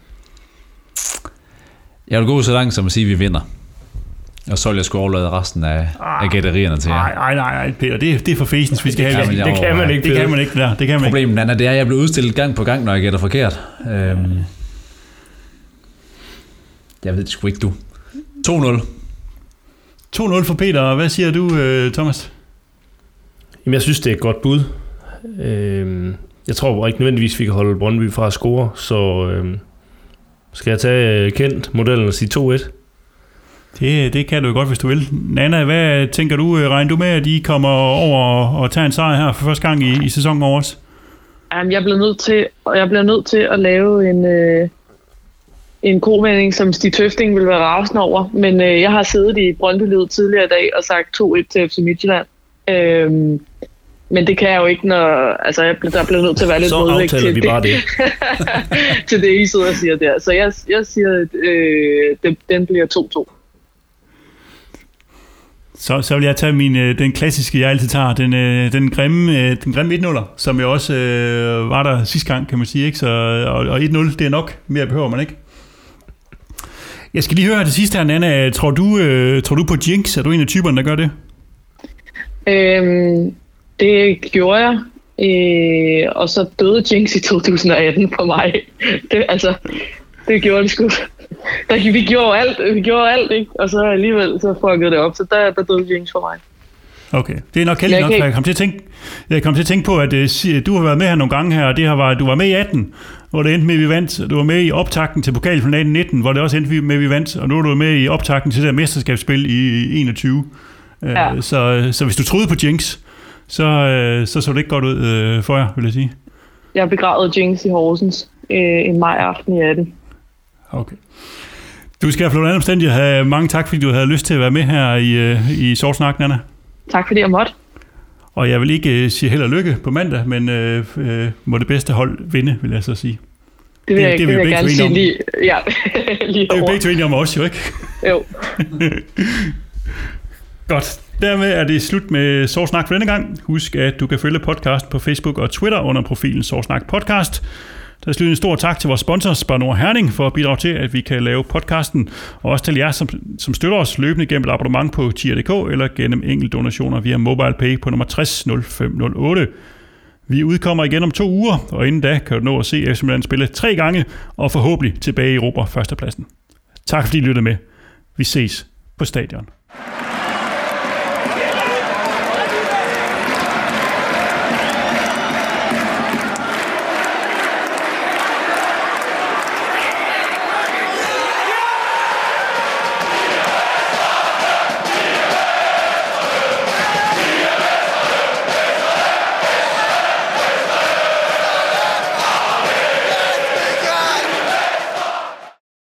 jeg vil gå så langt som at sige, at vi vinder. Og så vil jeg skulle overlade resten af, af gætterierne til jer. Nej, nej, nej, Peter, det, det er for fæsens, vi skal have. Ja, men jeg Det kan man ikke, det kan Peter. man ikke, det der. Det kan man ikke. Problemet Anna, det er, at jeg bliver udstillet gang på gang, når jeg gætter forkert. Øhm, jeg ved det sgu ikke, du. 2-0. 2-0 for Peter, hvad siger du, øh, Thomas? Jamen, jeg synes, det er et godt bud. Øhm, jeg tror ikke nødvendigvis, vi kan holde Brøndby fra at score, så øhm, skal jeg tage øh, kendt modellen og sige 2-1. Det, det kan du jo godt, hvis du vil. Nana, hvad tænker du? øh, Regner du med, at de kommer over og, tager en sejr her for første gang i, i sæsonen over os? Jamen, jeg bliver nødt til, og jeg bliver nødt til at lave en, øh, en kovending, som Stig Tøfting vil være rasende over. Men øh, jeg har siddet i brøndby tidligere i dag og sagt 2-1 til FC Midtjylland. Øhm, men det kan jeg jo ikke, når... Altså, jeg, bliver- der bliver nødt til at være lidt Så modvægt til vi det, bare det. til det, I sidder og siger der. Så jeg, jeg siger, at øh, det, den bliver 2-2. Så, så vil jeg tage min, øh, den klassiske, jeg altid tager, den, øh, den grimme, øh, den grimme 1-0'er, som jo også øh, var der sidste gang, kan man sige. Ikke? Så, og, og 1-0, det er nok. Mere behøver man ikke. Jeg skal lige høre det sidste her, Nana. Tror du, øh, tror du på Jinx? Er du en af typerne, der gør det? Øhm, det gjorde jeg. Øh, og så døde Jinx i 2018 for mig. Det, altså, det gjorde det sgu. Der, vi gjorde alt, vi gjorde alt, ikke? Og så alligevel så fuckede det op, så der, der døde Jinx for mig. Okay, det er nok heldigt Jeg nok, for jeg kom til at tænke, jeg kom til at tænke på, at uh, du har været med her nogle gange her, og det har været, du var med i 18, hvor det endte med, at vi vandt. Du var med i optakten til pokalfinalen 19, hvor det også endte med, at vi vandt, og nu er du med i optakten til det der mesterskabsspil i 21. Uh, Ja. så, så hvis du troede på Jinx, så, uh, så så det ikke godt ud uh, for jer, vil jeg sige. Jeg begravede Jinx i Horsens øh, en maj aften i 18. Okay. Du skal have under omstændighed have mange tak, fordi du havde lyst til at være med her i, uh, i Sovsnak, Nana. Tak fordi jeg måtte. Og jeg vil ikke uh, sige held og lykke på mandag, men uh, uh, må det bedste hold vinde, vil jeg så sige. Det vil Det- jeg, det det, vi vil jeg gerne sige enige lige, ja, lige Det er over. begge to enige om også, jo ikke? Jo. Godt. Dermed er det slut med Sorsnak for denne gang. Husk, at du kan følge podcast på Facebook og Twitter under profilen Sorsnak Podcast. Der skal en stor tak til vores sponsor, Spar Nord Herning, for at bidrage til, at vi kan lave podcasten. Og også til jer, som, som støtter os løbende gennem et abonnement på tier.dk eller gennem enkelte donationer via MobilePay på nummer 600508. Vi udkommer igen om to uger, og inden da kan du nå at se FC Midtjylland spille tre gange, og forhåbentlig tilbage i Europa førstepladsen. Tak fordi I lyttede med. Vi ses på stadion.